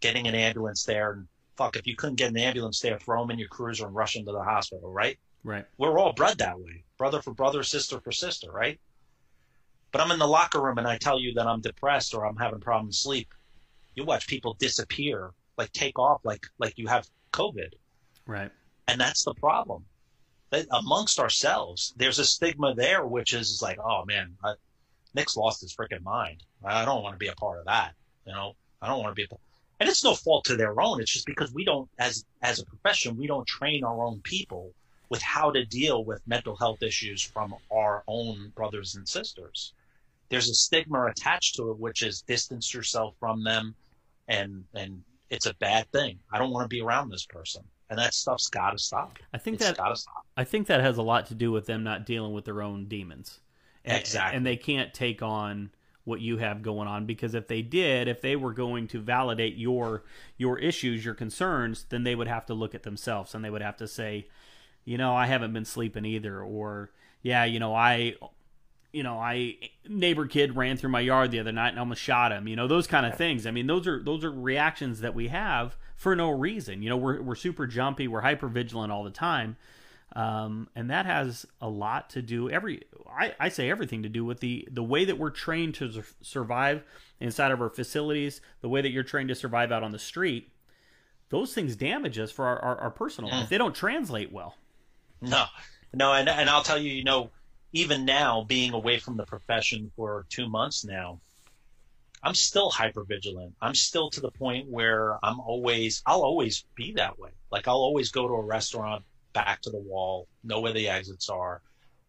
getting an ambulance there, and fuck, if you couldn't get an ambulance there, throw them in your cruiser and rush them to the hospital, right? right we're all bred that way brother for brother sister for sister right but i'm in the locker room and i tell you that i'm depressed or i'm having problems sleep you watch people disappear like take off like like you have COVID, Right. and that's the problem. That amongst ourselves, there's a stigma there, which is like, oh man, I, Nick's lost his freaking mind. I don't want to be a part of that. You know, I don't want to be. A, and it's no fault to their own. It's just because we don't, as as a profession, we don't train our own people with how to deal with mental health issues from our own brothers and sisters. There's a stigma attached to it, which is distance yourself from them, and and it's a bad thing. I don't want to be around this person, and that stuff's got to stop. I think It's that got to stop. I think that has a lot to do with them not dealing with their own demons. And, Exactly. And they can't take on what you have going on because if they did, if they were going to validate your your issues, your concerns, then they would have to look at themselves and they would have to say, you know, I haven't been sleeping either or yeah, you know, I you know, I neighbor kid ran through my yard the other night and almost shot him. You know, those kind of things. I mean, those are those are reactions that we have for no reason. You know, we're we're super jumpy, we're hyper vigilant all the time, um, and that has a lot to do. Every I, I say everything to do with the the way that we're trained to survive inside of our facilities, the way that you're trained to survive out on the street. Those things damage us for our, our, our personal life. They don't translate well. No, no, and and I'll tell you, you know, even now being away from the profession for two months now, I'm still hyper vigilant. I'm still to the point where I'm always, I'll always be that way. Like I'll always go to a restaurant, back to the wall, know where the exits are.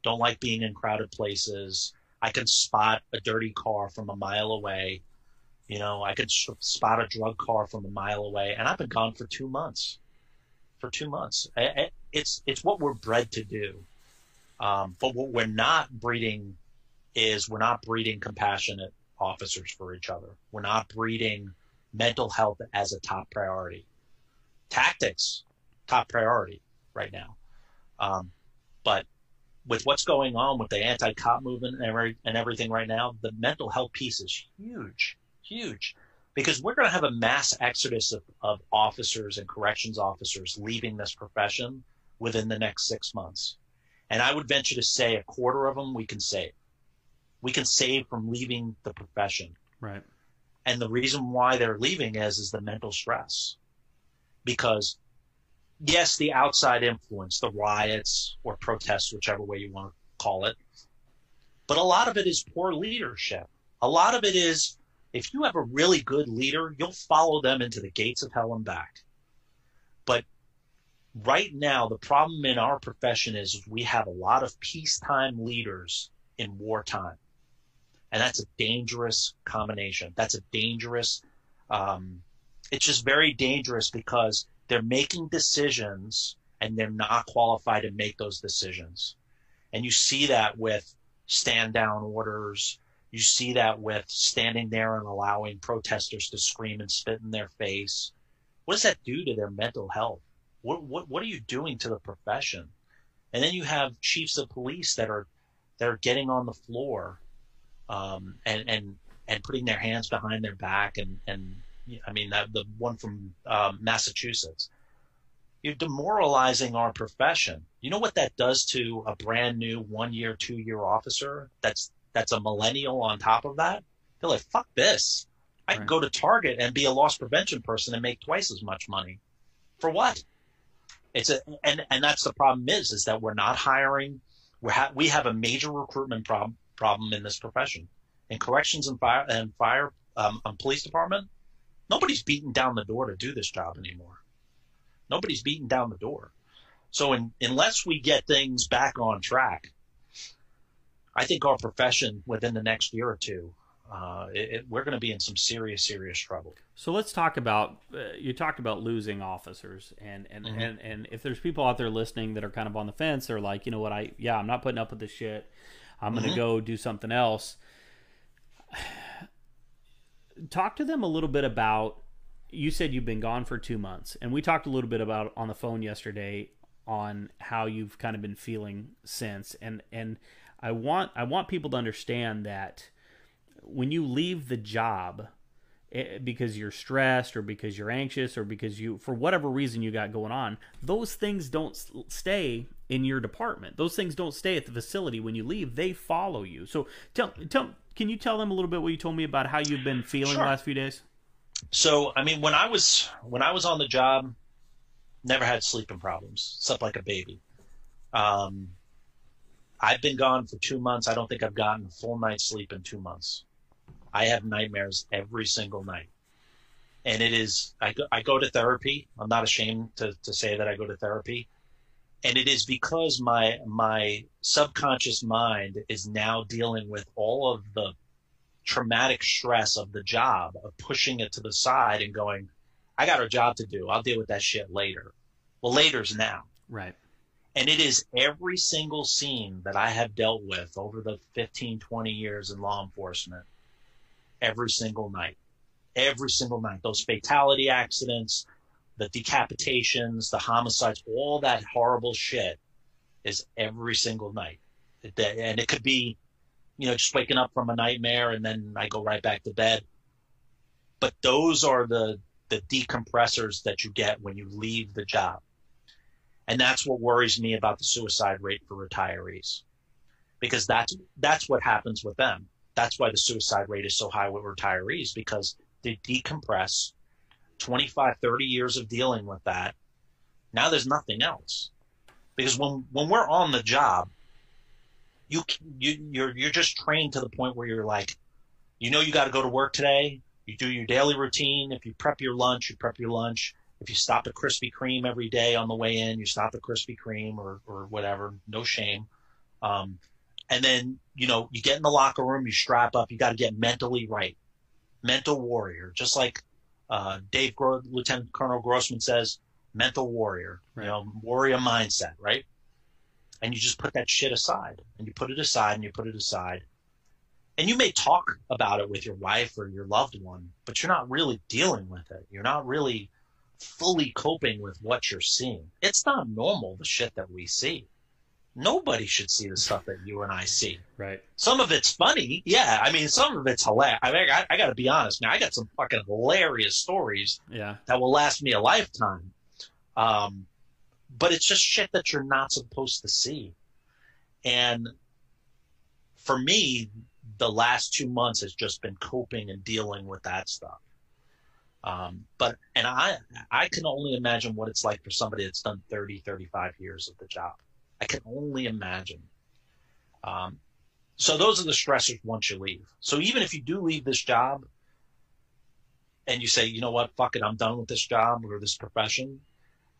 Don't like being in crowded places. I can spot a dirty car from a mile away. You know, I could sh- spot a drug car from a mile away, and I've been gone for two months. For two months, I- I- it's it's what we're bred to do. Um, but what we're not breeding is we're not breeding compassionate officers for each other. We're not breeding mental health as a top priority. Tactics, top priority right now. Um, but with what's going on with the anti-cop movement and, every, and everything right now, the mental health piece is huge, huge, because we're going to have a mass exodus of, of officers and corrections officers leaving this profession within the next six months. And I would venture to say a quarter of them we can save. We can save from leaving the profession. Right. And the reason why they're leaving is is the mental stress. Because yes, the outside influence, the riots or protests, whichever way you want to call it, but a lot of it is poor leadership. A lot of it is if you have a really good leader, you'll follow them into the gates of hell and back. But right now, the problem in our profession is we have a lot of peacetime leaders in wartime. And that's a dangerous combination. That's a dangerous, um, it's just very dangerous because they're making decisions and they're not qualified to make those decisions. And you see that with stand down orders. You see that with standing there and allowing protesters to scream and spit in their face. What does that do to their mental health? What, what, what are you doing to the profession? And then you have chiefs of police that are, that are getting on the floor, um, and, and, and putting their hands behind their back and, and, I mean, that, the one from, um, Massachusetts. You're demoralizing our profession. You know what that does to a brand new one year, two year officer that's, that's a millennial on top of that? They're like, fuck this. I can Right. go to Target and be a loss prevention person and make twice as much money. For what? It's a, and, and that's the problem is, is that we're not hiring. We have, we have a major recruitment problem, problem in this profession. In corrections and fire, and fire, um, um, police department, nobody's beating down the door to do this job anymore. Nobody's beating down the door. So in, unless we get things back on track, I think our profession within the next year or two, uh, it, it, we're going to be in some serious, serious trouble. So let's talk about uh, you talked about losing officers and and, Mhm. and and if there's people out there listening that are kind of on the fence or like you know what I yeah I'm not putting up with this shit I'm gonna Mhm. go do something else. Talk to them a little bit about. You said you've been gone for two months, and we talked a little bit about on the phone yesterday on how you've kind of been feeling since, and and I want I want people to understand that when you leave the job eh, because you're stressed or because you're anxious or because you for whatever reason you got going on those things don't stay in your department those things don't stay at the facility when you leave they follow you so tell tell can you tell them a little bit what you told me about how you've been feeling the last few days So, I mean, when I was when I was on the job, never had sleeping problems. Slept like a baby. Um, I've been gone for two months. I don't think I've gotten a full night's sleep in two months. I have nightmares every single night. And it is, I go, I go to therapy. I'm not ashamed to, to say that I go to therapy. And it is because my, my subconscious mind is now dealing with all of the traumatic stress of the job, of pushing it to the side and going, I got a job to do. I'll deal with that shit later. Well, later's now. Right. And it is every single scene that I have dealt with over the 15, 20 years in law enforcement, every single night, every single night, those fatality accidents, the decapitations, the homicides, all that horrible shit is every single night. And it could be, you know, just waking up from a nightmare and then I go right back to bed. But those are the, the decompressors that you get when you leave the job. And that's what worries me about the suicide rate for retirees. Because that's that's what happens with them. That's why the suicide rate is so high with retirees because they decompress 25, 30 years of dealing with that. Now there's nothing else. Because when when we're on the job, you you you're you're just trained to the point where you're like, you know you got to go to work today. You do your daily routine. If you prep your lunch, you prep your lunch. If you stop at Krispy Kreme every day on the way in, you stop at Krispy Kreme or, or whatever. No shame. Um, and then, you know, you get in the locker room, you strap up, you got to get mentally right. Mental warrior. Just like, uh, Dave, Gro- Lieutenant Colonel Grossman says, mental warrior, right. you know, warrior mindset, right? And you just put that shit aside and you put it aside and you put it aside. And you may talk about it with your wife or your loved one, but you're not really dealing with it. You're not really fully coping with what you're seeing. It's not normal, the shit that we see. Nobody should see the stuff that you and I see. Right. Some of it's funny. Yeah. I mean, some of it's hilarious. I mean, I, I got to be honest, man. I got some fucking hilarious stories yeah. that will last me a lifetime. Um, but it's just shit that you're not supposed to see. And for me, the last two months has just been coping and dealing with that stuff. Um, but, and I, I can only imagine what it's like for somebody that's done 30, 35 years of the job. I can only imagine. Um, so those are the stressors once you leave. So even if you do leave this job and you say, you know what, fuck it, I'm done with this job or this profession,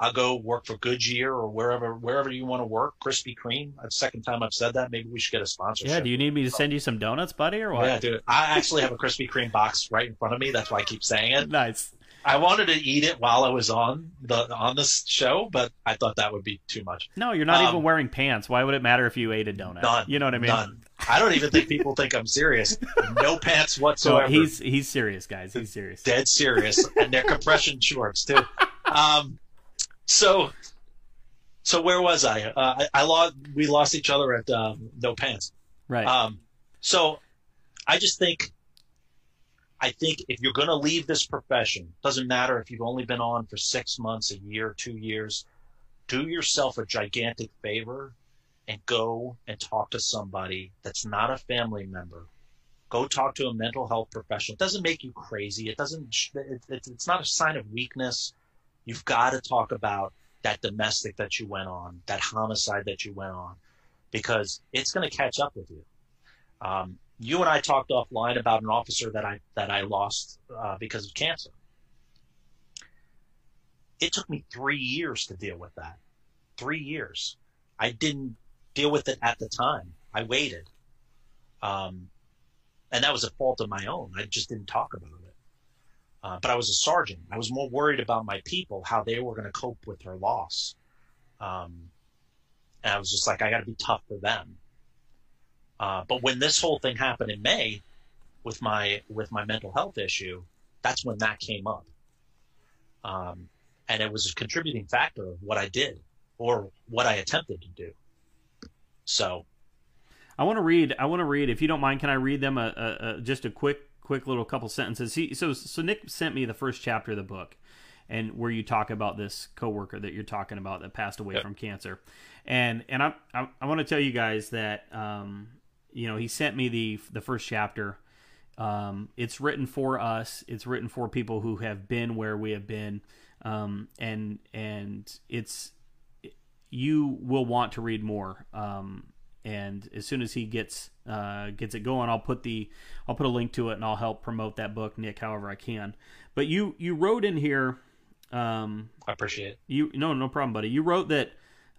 I'll go work for Goodyear or wherever wherever you want to work. Krispy Kreme. That's the second time I've said that. Maybe we should get a sponsorship. Yeah. Do you need me to send you some donuts, buddy, or what? Yeah, dude. I actually have a Krispy Kreme box right in front of me. That's why I keep saying it. Nice. I wanted to eat it while I was on the on this show, but I thought that would be too much. No, you're not Um, even wearing pants. Why would it matter if you ate a donut? None. You know what I mean? None. I don't even think people think I'm serious. No pants So whatsoever. he's he's serious, guys. He's serious. dead serious, and they're compression shorts too. Um, so, so where was I? Uh, I, I lost. We lost each other at um, no pants. Right. Um, so, I just think, I think if you're going to leave this profession, doesn't matter if you've only been on for six months, a year, two years, do yourself a gigantic favor and go and talk to somebody that's not a family member. Go talk to a mental health professional. It doesn't make you crazy. It doesn't. It, it, it's not a sign of weakness. You've got to talk about that domestic that you went on, that homicide that you went on, because it's going to catch up with you. Um, you and I talked offline about an officer that I that I lost uh, because of cancer. It took me three years to deal with that. Three years. I didn't deal with it at the time. I waited, um, and that was a fault of my own. I just didn't talk about it. Uh, but I was a sergeant. I was more worried about my people, how they were going to cope with her loss. Um, and I was just like, I got to be tough for them. Uh, but when this whole thing happened in May, with my with my mental health issue, that's when that came up. Um, and it was a contributing factor of what I did or what I attempted to do. So, I want to read. I want to read. If you don't mind, can I read them a, a, a just a quick, quick little couple sentences? He, so, so Nick sent me the first chapter of the book, and where you talk about this coworker that you're talking about that passed away Yep. from cancer, and and I I, I want to tell you guys that um, you know he sent me the the first chapter Um, it's written for us. It's written for people who have been where we have been, um, and and it's you will want to read more. Um, and as soon as he gets uh, gets it going, I'll put the I'll put a link to it and I'll help promote that book, Nick, however I can. But you you wrote in here. Um, I appreciate it. You no no problem, buddy. You wrote that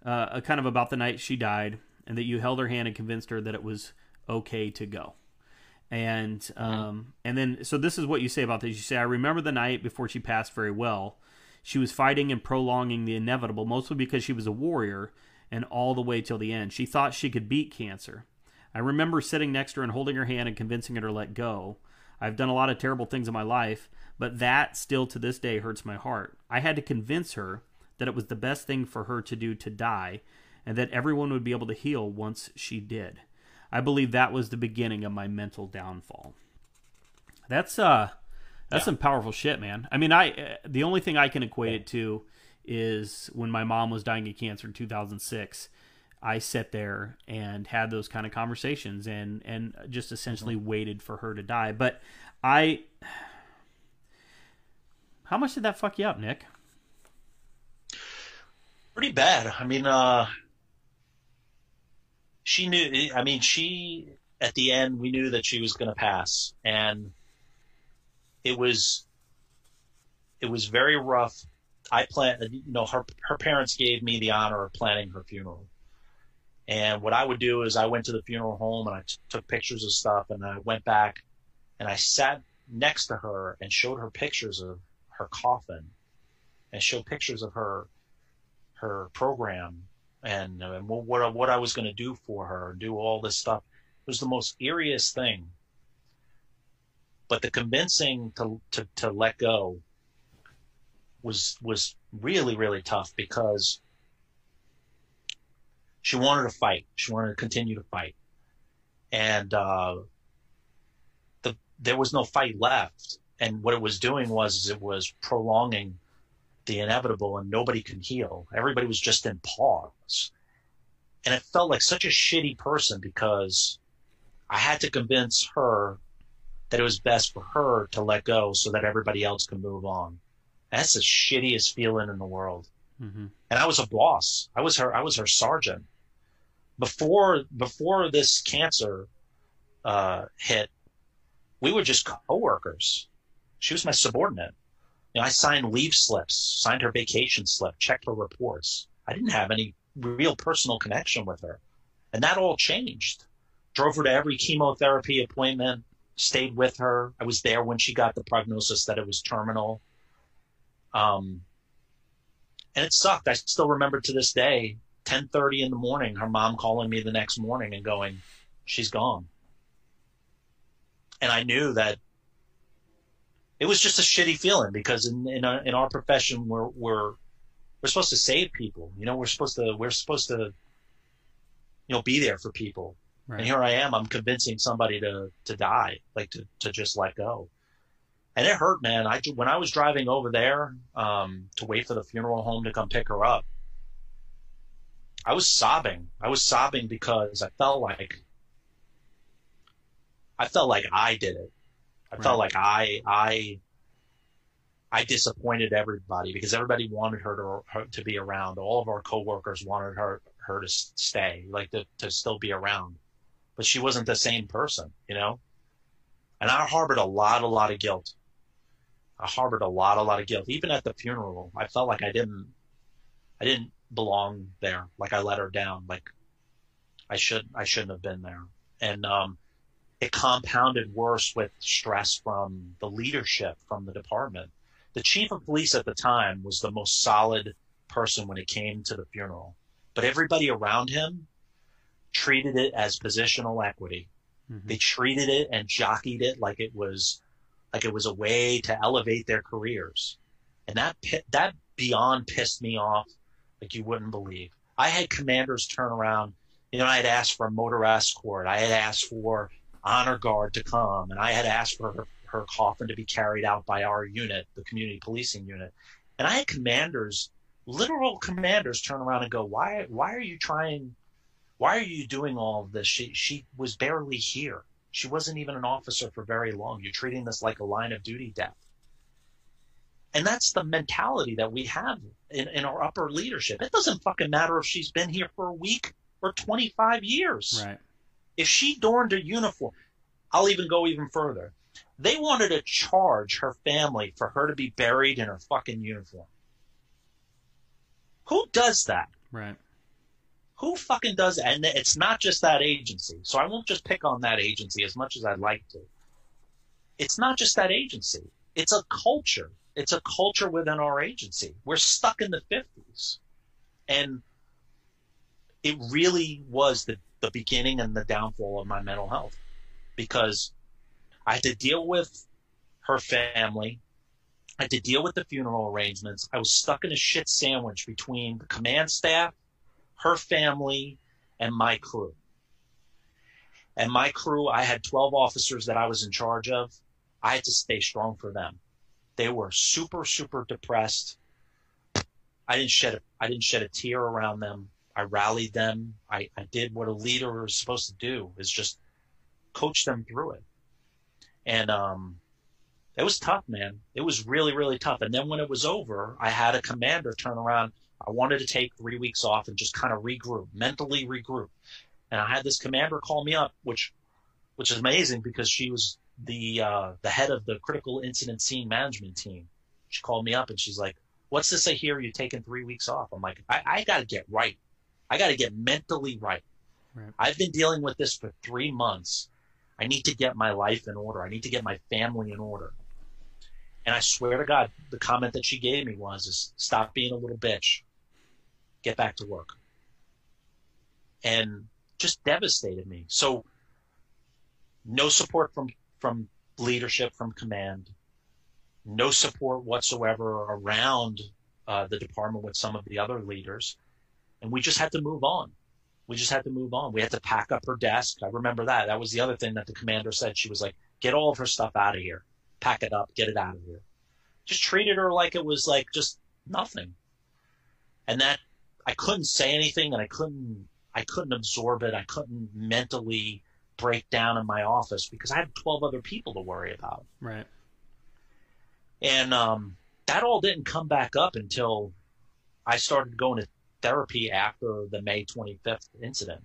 uh, kind of about the night she died, and that you held her hand and convinced her that it was okay to go. And um, and then so this is what you say about this. You say, I remember the night before she passed very well. She was fighting and prolonging the inevitable, mostly because she was a warrior and all the way till the end. She thought she could beat cancer. I remember sitting next to her and holding her hand and convincing her to let go. I've done a lot of terrible things in my life, but that still to this day hurts my heart. I had to convince her that it was the best thing for her to do to die and that everyone would be able to heal once she did. I believe that was the beginning of my mental downfall. That's uh that's yeah. some powerful shit, man. I mean, I uh, the only thing I can equate it to is when my mom was dying of cancer in 2006 i sat there and had those kind of conversations and and just essentially mm-hmm. waited for her to die. But i how much did that fuck you up nick? Pretty bad. I mean uh she knew i mean she at the end we knew that she was going to pass and it was it was very rough I plan, you know, her her parents gave me the honor of planning her funeral. And what I would do is I went to the funeral home and I t- took pictures of stuff and I went back and I sat next to her and showed her pictures of her coffin and showed pictures of her her program and, and what what I was going to do for her do all this stuff. It was the most eeriest thing. But the convincing to to to let go was was really really tough because she wanted to fight. She wanted to continue to fight, and uh, the there was no fight left. And what it was doing was it was prolonging the inevitable, and nobody could heal. Everybody was just in pause, and it felt like such a shitty person because I had to convince her that it was best for her to let go so that everybody else can move on. That's the shittiest feeling in the world. Mm-hmm. And I was a boss. I was her. I was her sergeant. Before before this cancer uh, hit, we were just coworkers. She was my subordinate. You know, I signed leave slips, signed her vacation slip, checked her reports. I didn't have any real personal connection with her, and that all changed. Drove her to every chemotherapy appointment, stayed with her. I was there when she got the prognosis that it was terminal. Um, and it sucked. I still remember to this day, 10:30 in the morning, her mom calling me the next morning and going, "She's gone." And I knew that it was just a shitty feeling because in in, our, in our profession we're we're we're supposed to save people. You know, we're supposed to we're supposed to you know be there for people. Right. And here I am, I'm convincing somebody to to die, like to to just let go and it hurt, man. I when I was driving over there um, to wait for the funeral home to come pick her up, I was sobbing. I was sobbing because I felt like I felt like I did it. I right. felt like I I I disappointed everybody because everybody wanted her to her to be around. All of our coworkers wanted her her to stay, like to to still be around, but she wasn't the same person, you know. And I harbored a lot, a lot of guilt I harbored a lot, a lot of guilt. Even at the funeral, I felt like I didn't, I didn't belong there. Like I let her down. Like I should, I shouldn't have been there. And, um, it compounded worse with stress from the leadership from the department. The chief of police at the time was the most solid person when it came to the funeral, but everybody around him treated it as positional equity. Mm-hmm. They treated it and jockeyed it like it was like it was a way to elevate their careers. And that, that beyond pissed me off like you wouldn't believe. I had commanders turn around. You know, I had asked for a motor escort. I had asked for honor guard to come and I had asked for her, her coffin to be carried out by our unit, the community policing unit. And I had commanders, literal commanders turn around and go, why, why are you trying, why are you doing all this? She, she was barely here. She wasn't even an officer for very long. You're treating this like a line of duty death. And that's the mentality that we have in, in our upper leadership. It doesn't fucking matter if she's been here for a week or 25 years. Right. If she donned a uniform, I'll even go even further. They wanted to charge her family for her to be buried in her fucking uniform. Who does that? Right. Who fucking does that? And it's not just that agency. So I won't just pick on that agency as much as I'd like to. It's not just that agency. It's a culture. It's a culture within our agency. We're stuck in the 50s. And it really was the, the beginning and the downfall of my mental health because I had to deal with her family. I had to deal with the funeral arrangements. I was stuck in a shit sandwich between the command staff, her family, and my crew. And my crew, I had 12 officers that I was in charge of. I had to stay strong for them. They were super, super depressed. I didn't shed a, I didn't shed a tear around them. I rallied them. I, I did what a leader is supposed to do is just coach them through it. And um, it was tough, man. It was really, really tough. And then when it was over, I had a commander turn around. I wanted to take three weeks off and just kind of regroup, mentally regroup. And I had this commander call me up, which, which is amazing because she was the uh, the head of the critical incident scene management team. She called me up and she's like, "What's this I hear you're taking three weeks off?" I'm like, "I, I got to get right. I got to get mentally right. Right. I've been dealing with this for three months. I need to get my life in order. I need to get my family in order." And I swear to God, the comment that she gave me was, "Is stop being a little bitch, get back to work." And just devastated me. So no support from from leadership, from command, no support whatsoever around uh, the department with some of the other leaders, and we just had to move on. We just had to move on. We had to pack up her desk. I remember that. That was the other thing that the commander said. She was like, "Get all of her stuff out of here. Pack it up. Get it out of here." Just treated her like it was like just nothing, and that I couldn't say anything, and I couldn't I couldn't absorb it. I couldn't mentally break down in my office because I had 12 other people to worry about. Right. And um, that all didn't come back up until I started going to therapy after the May 25th incident,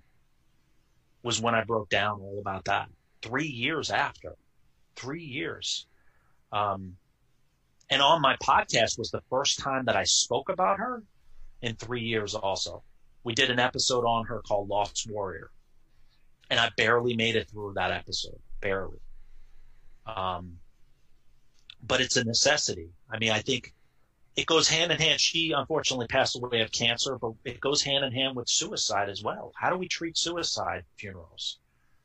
was when I broke down all about that. Three years after. Three years. Um, and on my podcast was the first time that I spoke about her in three years also. We did an episode on her called Lost Warrior and I barely made it through that episode, barely. Um, but it's a necessity. I mean, I think it goes hand in hand. She unfortunately passed away of cancer, but it goes hand in hand with suicide as well. How do we treat suicide funerals?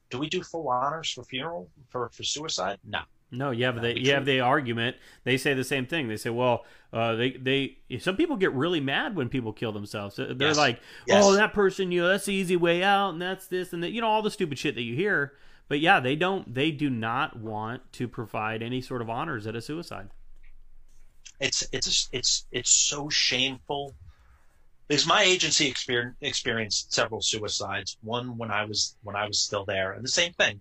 Do we do full honors for funeral for, for suicide? No. No, you have the you have the argument. They say the same thing. They say, well, uh, they they some people get really mad when people kill themselves. They're Yes. like, Yes. oh, that person, you know, that's the easy way out, and that's this and that, you know, all the stupid shit that you hear. But yeah, they don't. They do not want to provide any sort of honors at a suicide. it's it's it's it's so shameful because my agency exper- experienced several suicides one when i was when i was still there and the same thing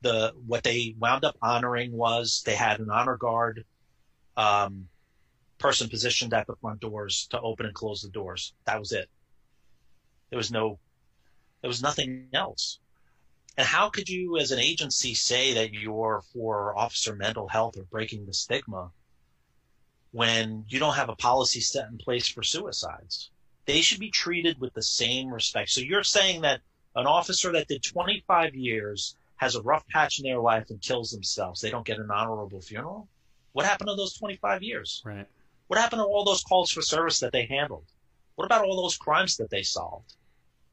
the what they wound up honoring was they had an honor guard um, person positioned at the front doors to open and close the doors that was it there was no there was nothing else and how could you as an agency say that you're for officer mental health or breaking the stigma when you don't have a policy set in place for suicides. They should be treated with the same respect. So you're saying that an officer that did 25 years has a rough patch in their life and kills themselves, they don't get an honorable funeral? What happened to those 25 years? Right. What happened to all those calls for service that they handled? What about all those crimes that they solved?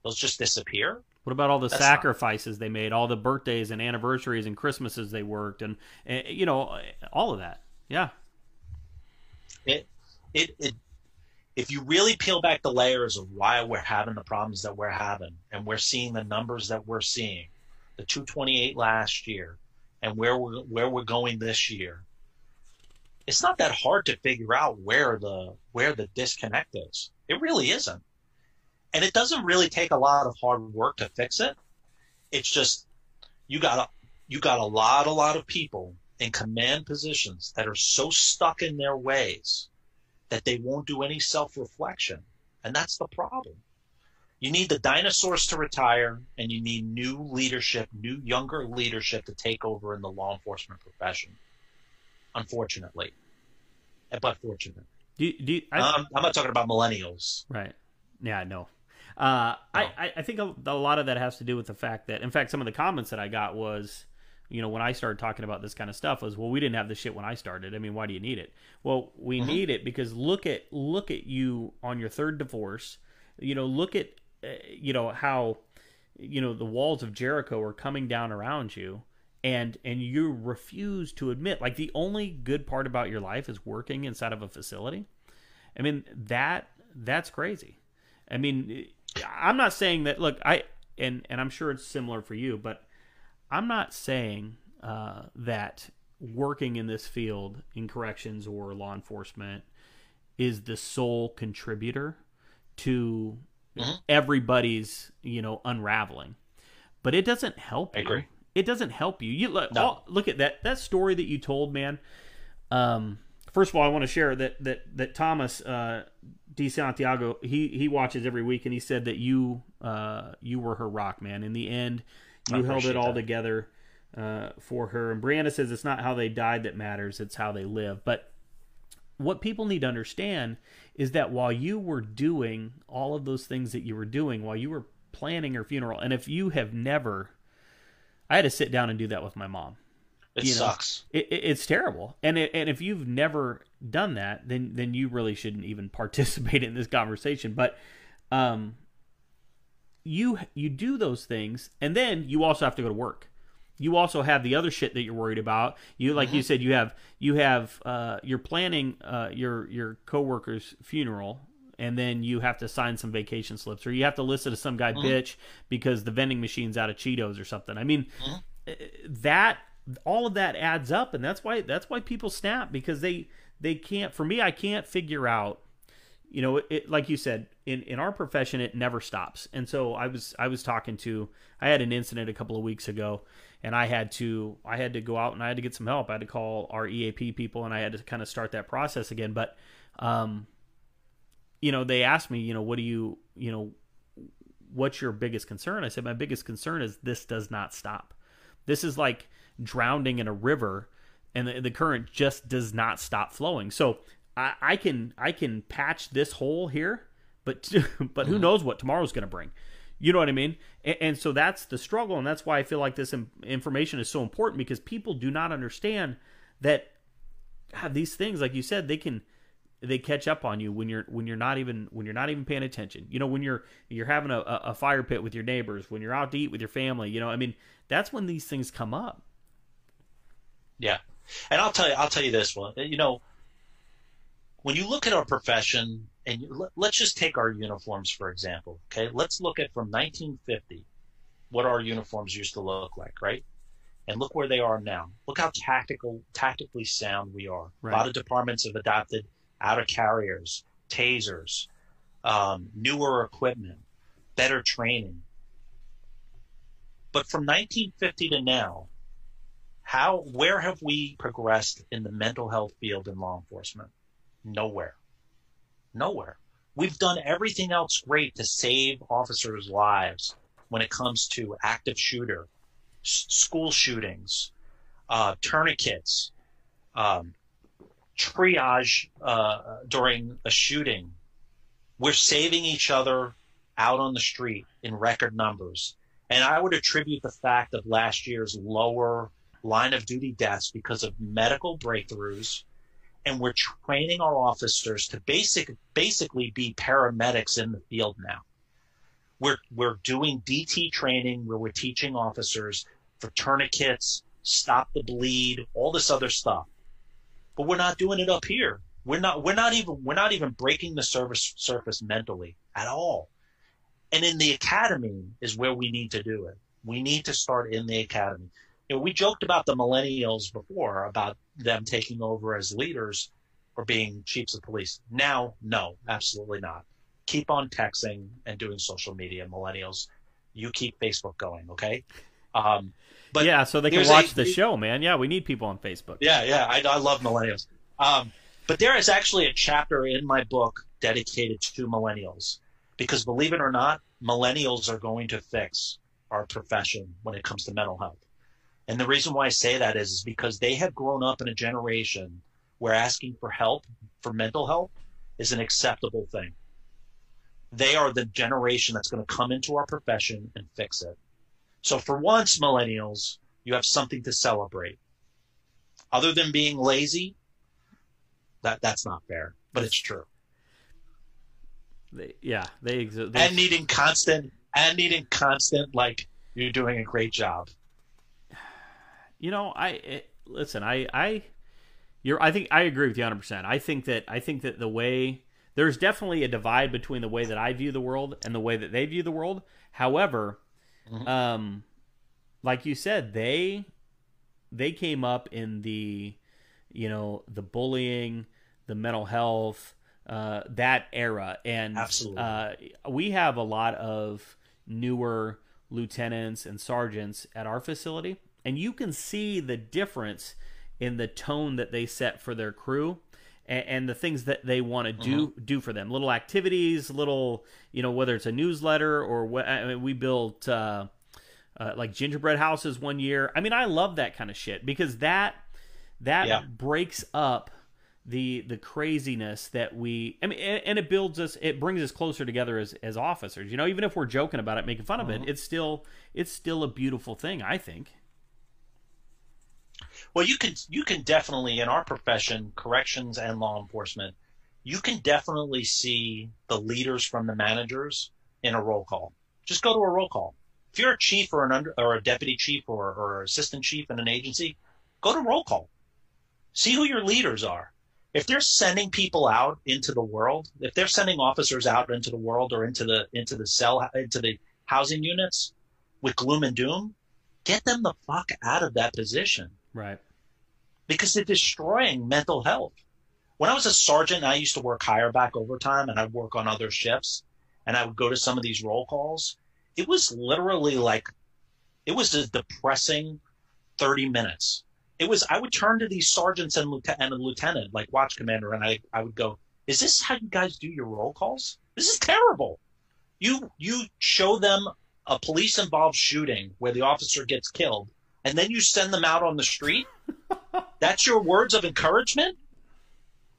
Those just disappear? What about all the That's not- sacrifices they made, all the birthdays and anniversaries and Christmases they worked, and, and you know, all of that? Yeah. it, it, it, if you really peel back the layers of why we're having the problems that we're having, and we're seeing the numbers that we're seeing, the 228 last year, and where we're where we're going this year, it's not that hard to figure out where the where the disconnect is. It really isn't, and it doesn't really take a lot of hard work to fix it. It's just you gotta you got a lot, a lot of people in command positions that are so stuck in their ways that they won't do any self reflection. And that's the problem. You need the dinosaurs to retire and you need new leadership, new younger leadership to take over in the law enforcement profession. Unfortunately. But fortunate. Do you, do you, I, um, I'm not talking about millennials. Right. Yeah, no. Uh, I, I think a, a lot of that has to do with the fact that, in fact, some of the comments that I got was, you know, when I started talking about this kind of stuff was, well, we didn't have this shit when I started. I mean, why do you need it? Well, we mm-hmm. need it because look at look at you on your third divorce. You know, look at uh, you know how you know the walls of Jericho are coming down around you and and you refuse to admit like the only good part about your life is working inside of a facility. I mean, that that's crazy. I mean, I'm not saying that. Look, I and and I'm sure it's similar for you, but I'm not saying uh, that working in this field in corrections or law enforcement is the sole contributor to mm-hmm. everybody's you know unraveling. But it doesn't help. I you. agree. It doesn't help you. You look, no. all, look at that that story that you told, man. Um, first of all, I want to share that that that Thomas uh, D Santiago he he watches every week, and he said that you uh, you were her rock man. In the end, you held it all that. together uh, for her. And Brianna says it's not how they died that matters; it's how they live. But what people need to understand is that while you were doing all of those things that you were doing, while you were planning her funeral, and if you have never, I had to sit down and do that with my mom. It you sucks. Know, it, it, it's terrible, and it, and if you've never done that, then then you really shouldn't even participate in this conversation. But um, you you do those things, and then you also have to go to work. You also have the other shit that you're worried about. You like mm-hmm. you said, you have you have uh, you're planning uh, your your coworker's funeral, and then you have to sign some vacation slips, or you have to listen to some guy mm-hmm. bitch because the vending machine's out of Cheetos or something. I mean, mm-hmm. that all of that adds up and that's why that's why people snap because they they can't for me I can't figure out you know it, like you said in in our profession it never stops and so I was I was talking to I had an incident a couple of weeks ago and I had to I had to go out and I had to get some help I had to call our EAP people and I had to kind of start that process again but um you know they asked me you know what do you you know what's your biggest concern I said my biggest concern is this does not stop this is like drowning in a river and the, the current just does not stop flowing. So I, I can I can patch this hole here, but but who mm-hmm. knows what tomorrow's going to bring. You know what I mean? And, and, so that's the struggle, and that's why I feel like this information is so important because people do not understand that God, these things, like you said, they can they catch up on you when you're when you're not even when you're not even paying attention. You know, when you're you're having a, a fire pit with your neighbors, when you're out to eat with your family. You know, I mean, that's when these things come up. Yeah, and I'll tell you, I'll tell you this one. You know, when you look at our profession, and you, let's just take our uniforms for example. Okay, let's look at from 1950, what our uniforms used to look like, right? And look where they are now. Look how tactical, tactically sound we are. Right. A lot of departments have adopted outer carriers, tasers, um, newer equipment, better training. But from 1950 to now, how, where have we progressed in the mental health field in law enforcement? Nowhere. Nowhere. We've done everything else great to save officers' lives when it comes to active shooter, s- school shootings, uh, tourniquets, um, triage uh, during a shooting. We're saving each other out on the street in record numbers. And I would attribute the fact of last year's lower line of duty deaths because of medical breakthroughs. And we're training our officers to basic, basically be paramedics in the field now. We're, we're doing DT training where we're teaching officers for tourniquets, stop the bleed, all this other stuff. But we're not doing it up here. We're not, we're not even, we're not even breaking the surface, surface mentally at all. And in the academy is where we need to do it. We need to start in the academy you know, we joked about the millennials before about them taking over as leaders or being chiefs of police. Now, no, absolutely not. Keep on texting and doing social media, millennials. You keep Facebook going, okay? Um, But yeah, so they can watch a- the show, man. Yeah, we need people on Facebook. Yeah, yeah, I, I love millennials. Um, but there is actually a chapter in my book dedicated to millennials because believe it or not, millennials are going to fix our profession when it comes to mental health. And the reason why I say that is, is because they have grown up in a generation where asking for help for mental health is an acceptable thing. They are the generation that's going to come into our profession and fix it. So for once, millennials, you have something to celebrate other than being lazy, that that's not fair, but it's true. They, yeah, they exist. And needing constant and needing constant like you're doing a great job. You know, I it, listen. I I you're. I think I agree with you 100. percent I think that I think that the way there's definitely a divide between the way that I view the world and the way that they view the world. However, Mhm. um, like you said, they they came up in the you know the bullying, the mental health, uh, that era, and uh, we have a lot of newer lieutenants and sergeants at our facility, and you can see the difference in the tone that they set for their crew and, and the things that they want to do do for them. Little activities, little you know whether it's a newsletter or what. I mean, we built. Uh, uh, like gingerbread houses one year. I mean, I love that kind of shit because that that Yeah. breaks up the the craziness that we. I mean, and, and it builds us. It brings us closer together as as officers. You know, even if we're joking about it, making fun of it, it's still it's still a beautiful thing. I think. Well, you can you can definitely in our profession, corrections and law enforcement, you can definitely see the leaders from the managers in a roll call. Just go to a roll call. If you're a chief or an under or a deputy chief or, or assistant chief in an agency, go to roll call. See who your leaders are. If they're sending people out into the world, if they're sending officers out into the world or into the into the cell into the housing units with gloom and doom, get them the fuck out of that position Right. because they're destroying mental health. When I was a sergeant, I used to work hire back overtime and I'd work on other shifts and I would go to some of these roll calls. It was literally like, it was a depressing 30 minutes. It was, I would turn to these sergeants and and lieutenant, like watch commander, and I, I would go, is this how you guys do your roll calls? This is terrible. You, you show them a police involved shooting where the officer gets killed and then you send them out on the street that's your words of encouragement?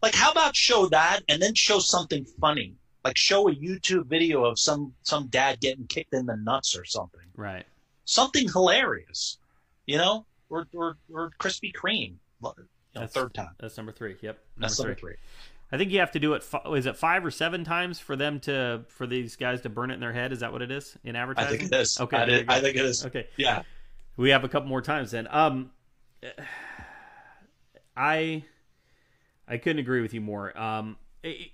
Like, how about show that and then show something funny? Like, show a YouTube video of some, some dad getting kicked in the nuts or something. Right. Something hilarious, you know? Or, or, or Krispy Kreme. You know, That's- third time. That's number three. Yep. That's number three. I think you have to do it. Is it five or seven times for them to for these guys to burn it in their head? Is that what it is in advertising? I think it is. Okay. I, did- I think it is. Okay. Yeah. We have a couple more times then. Um, I I couldn't agree with you more. Um, I-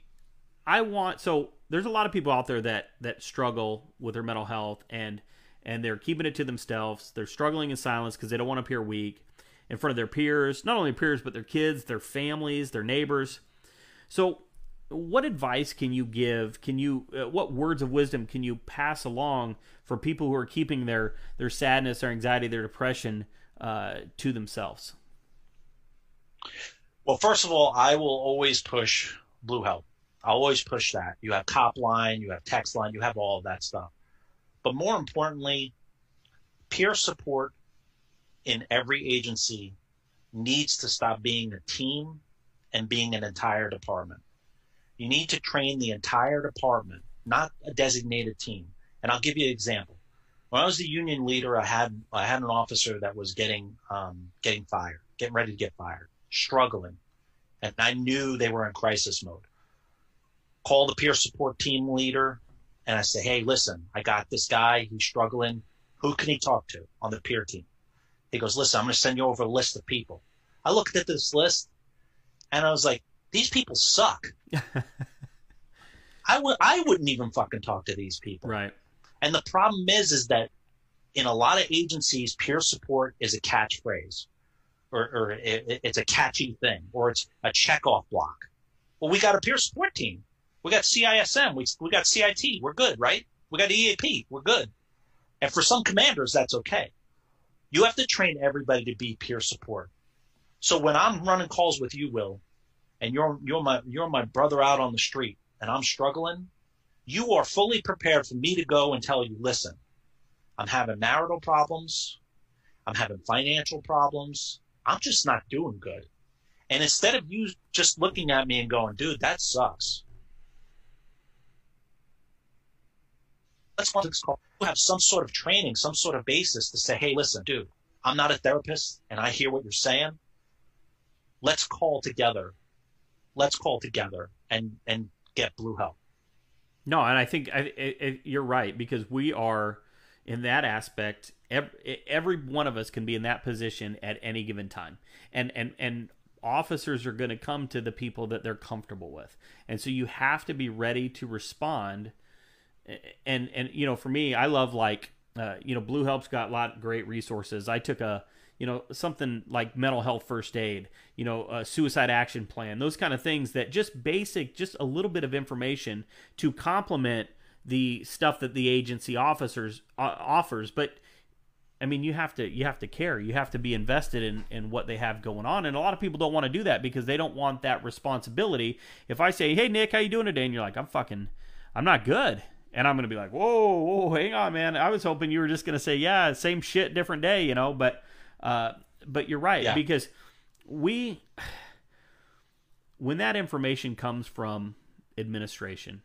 I want so there's a lot of people out there that that struggle with their mental health and and they're keeping it to themselves. They're struggling in silence because they don't want to appear weak in front of their peers, not only peers but their kids, their families, their neighbors. So, what advice can you give? Can you uh, what words of wisdom can you pass along for people who are keeping their their sadness, their anxiety, their depression uh, to themselves? Well, first of all, I will always push Blue Help. I'll always push that. You have Copline, you have text line, you have all of that stuff. But more importantly, peer support in every agency needs to stop being a team and being an entire department. You need to train the entire department, not a designated team. And I'll give you an example. When I was the union leader, I had I had an officer that was getting um, getting fired, getting ready to get fired, struggling, and I knew they were in crisis mode. Call the peer support team leader, and I say, "Hey, listen, I got this guy. He's struggling. Who can he talk to on the peer team?" He goes, "Listen, I'm going to send you over a list of people." I looked at this list, and I was like, "These people suck." I would I wouldn't even fucking talk to these people. Right. And the problem is, is that in a lot of agencies, peer support is a catchphrase, or, or it, it's a catchy thing, or it's a checkoff block. Well, we got a peer support team. We got CISM. We we got CIT. We're good, right? We got EAP. We're good. And for some commanders, that's okay. You have to train everybody to be peer support. So when I'm running calls with you, Will, and you're you're my you're my brother out on the street, and I'm struggling, you are fully prepared for me to go and tell you, listen, I'm having marital problems, I'm having financial problems, I'm just not doing good. And instead of you just looking at me and going, dude, that sucks. Let's have some sort of training, some sort of basis to say, hey, listen, dude, I'm not a therapist and I hear what you're saying. Let's call together. Let's call together and, and get blue help. No, and I think I, I, you're right because we are in that aspect. Every, every one of us can be in that position at any given time, and and and officers are going to come to the people that they're comfortable with, and so you have to be ready to respond. And and you know, for me, I love like uh, you know, Blue Help's got a lot of great resources. I took a you know something like mental health first aid you know a suicide action plan those kind of things that just basic just a little bit of information to complement the stuff that the agency officers uh, offers but I mean, you have to you have to care. You have to be invested in in what they have going on, and a lot of people don't want to do that because they don't want that responsibility. If I say, "Hey, Nick, how you doing today?" and you're like, "I'm fucking, I'm not good," and I'm gonna be like, "Whoa, whoa, hang on, man. I was hoping you were just gonna say, yeah, same shit, different day,' you know." But uh, but you're right yeah. because we when that information comes from administration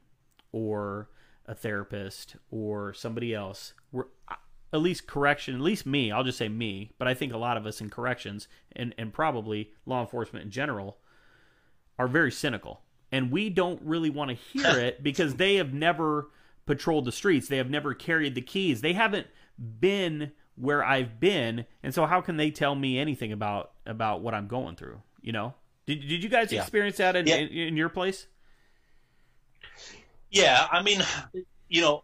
or a therapist or somebody else, we're at least correction, at least me, I'll just say me, but I think a lot of us in corrections and, and probably law enforcement in general are very cynical. And we don't really want to hear it because they have never patrolled the streets. They have never carried the keys. They haven't been where I've been, and so how can they tell me anything about about what I'm going through? You know, did did you guys yeah. experience that in, yeah. in, in your place? Yeah, I mean, you know,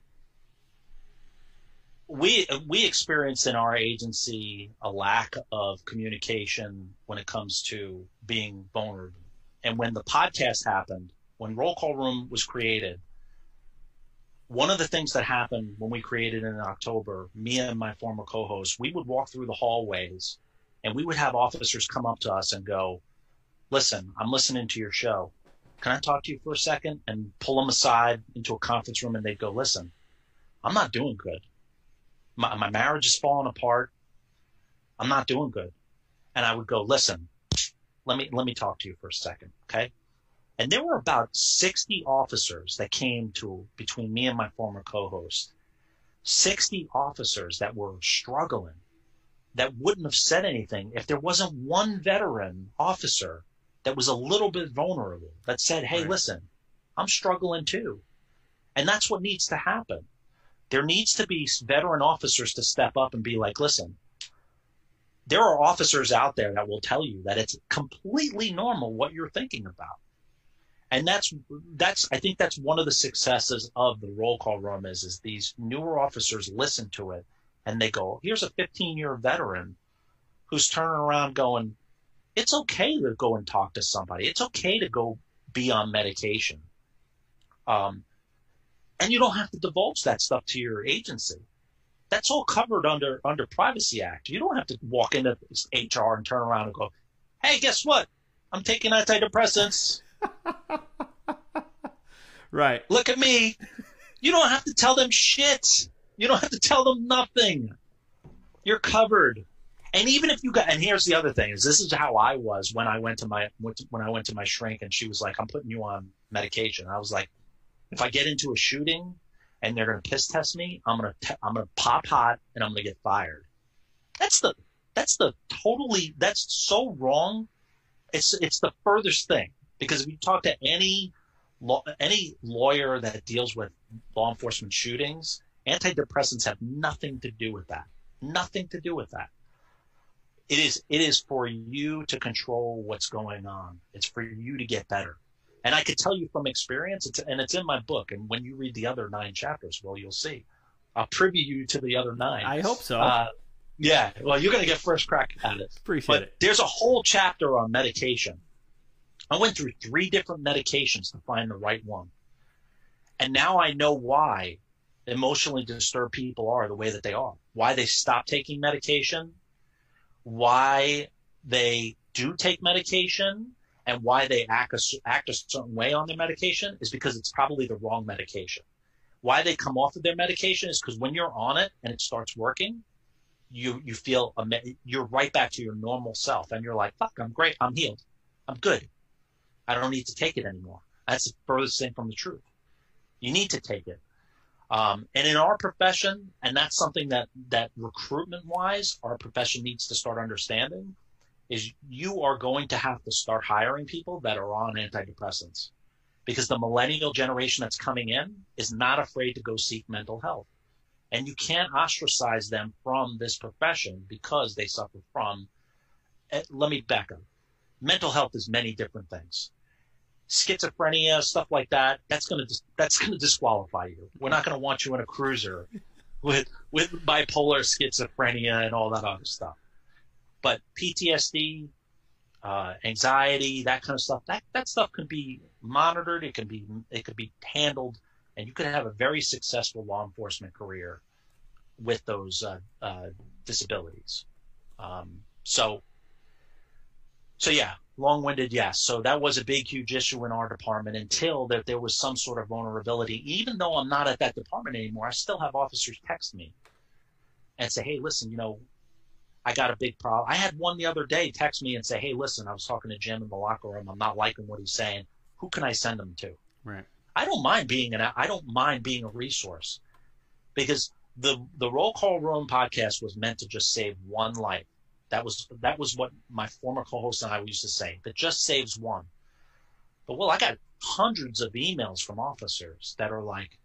we we experienced in our agency a lack of communication when it comes to being vulnerable. And when the podcast happened, when Roll Call Room was created, one of the things that happened when we created in October, me and my former co-host, we would walk through the hallways and we would have officers come up to us and go, listen, I'm listening to your show. Can I talk to you for a second? And pull them aside into a conference room and they'd go, listen, I'm not doing good. My, my marriage is falling apart. I'm not doing good. And I would go, listen, let me, let me talk to you for a second. Okay. And there were about 60 officers that came to between me and my former co-host. 60 officers that were struggling that wouldn't have said anything if there wasn't one veteran officer that was a little bit vulnerable that said, Hey, right. listen, I'm struggling too. And that's what needs to happen. There needs to be veteran officers to step up and be like, listen, there are officers out there that will tell you that it's completely normal what you're thinking about and that's that's I think that's one of the successes of the roll call room is is these newer officers listen to it and they go, here's a 15 year veteran who's turning around going, it's okay to go and talk to somebody. It's okay to go be on medication. Um, and you don't have to divulge that stuff to your agency. That's all covered under under Privacy Act. You don't have to walk into HR and turn around and go, "Hey, guess what? I'm taking antidepressants." Right. Look at me. You don't have to tell them shit. You don't have to tell them nothing. You're covered. And even if you got, and here's the other thing: is this is how I was when I went to my when I went to my shrink, and she was like, "I'm putting you on medication." I was like, "If I get into a shooting and they're gonna piss test me, I'm gonna te- I'm gonna pop hot and I'm gonna get fired." That's the that's the totally that's so wrong. It's it's the furthest thing. Because if you talk to any law, any lawyer that deals with law enforcement shootings, antidepressants have nothing to do with that. Nothing to do with that. It is it is for you to control what's going on. It's for you to get better. And I could tell you from experience, it's, and it's in my book. And when you read the other nine chapters, well, you'll see. I'll preview you to the other nine. I hope so. Uh, yeah. Well, you're going to get first crack at it. Appreciate but it. There's a whole chapter on medication I went through three different medications to find the right one. And now I know why emotionally disturbed people are the way that they are, why they stop taking medication. why they do take medication and why they act a, act a certain way on their medication is because it's probably the wrong medication. Why they come off of their medication is because when you're on it and it starts working, you you feel you're right back to your normal self, and you're like, "Fuck, I'm great, I'm healed, I'm good, I don't need to take it anymore." That's the furthest thing from the truth. You need to take it. Um, and in our profession, and that's something that that recruitment wise, our profession needs to start understanding, is you are going to have to start hiring people that are on antidepressants because the millennial generation that's coming in is not afraid to go seek mental health. And you can't ostracize them from this profession because they suffer from, eh, let me back up. Mental health is many different things. Schizophrenia, stuff like that, that's to, that's to disqualify you. We're not to want you in a cruiser with, with bipolar schizophrenia and all that other stuff. But PTSD, uh, anxiety, that kind of stuff, that, that stuff can be monitored. It can be, it could be handled and you could have a very successful law enforcement career with those uh, uh, disabilities. Um, so, so yeah, long-winded, yes. So that was a big, huge issue in our department until that there was some sort of vulnerability. Even though I'm not at that department anymore, I still have officers text me and say, "Hey, listen, you know, I got a big problem. I had one the other day text me and say, "Hey, listen, I was talking to Jim in the locker room. I'm not liking what he's saying. Who can I send him to?" Right. I don't mind being an I don't mind being a resource because the the roll call room podcast was meant to just save one life. That was that was what my former co-host and I used to say. That just saves one. But well, I got hundreds of emails from officers that are like,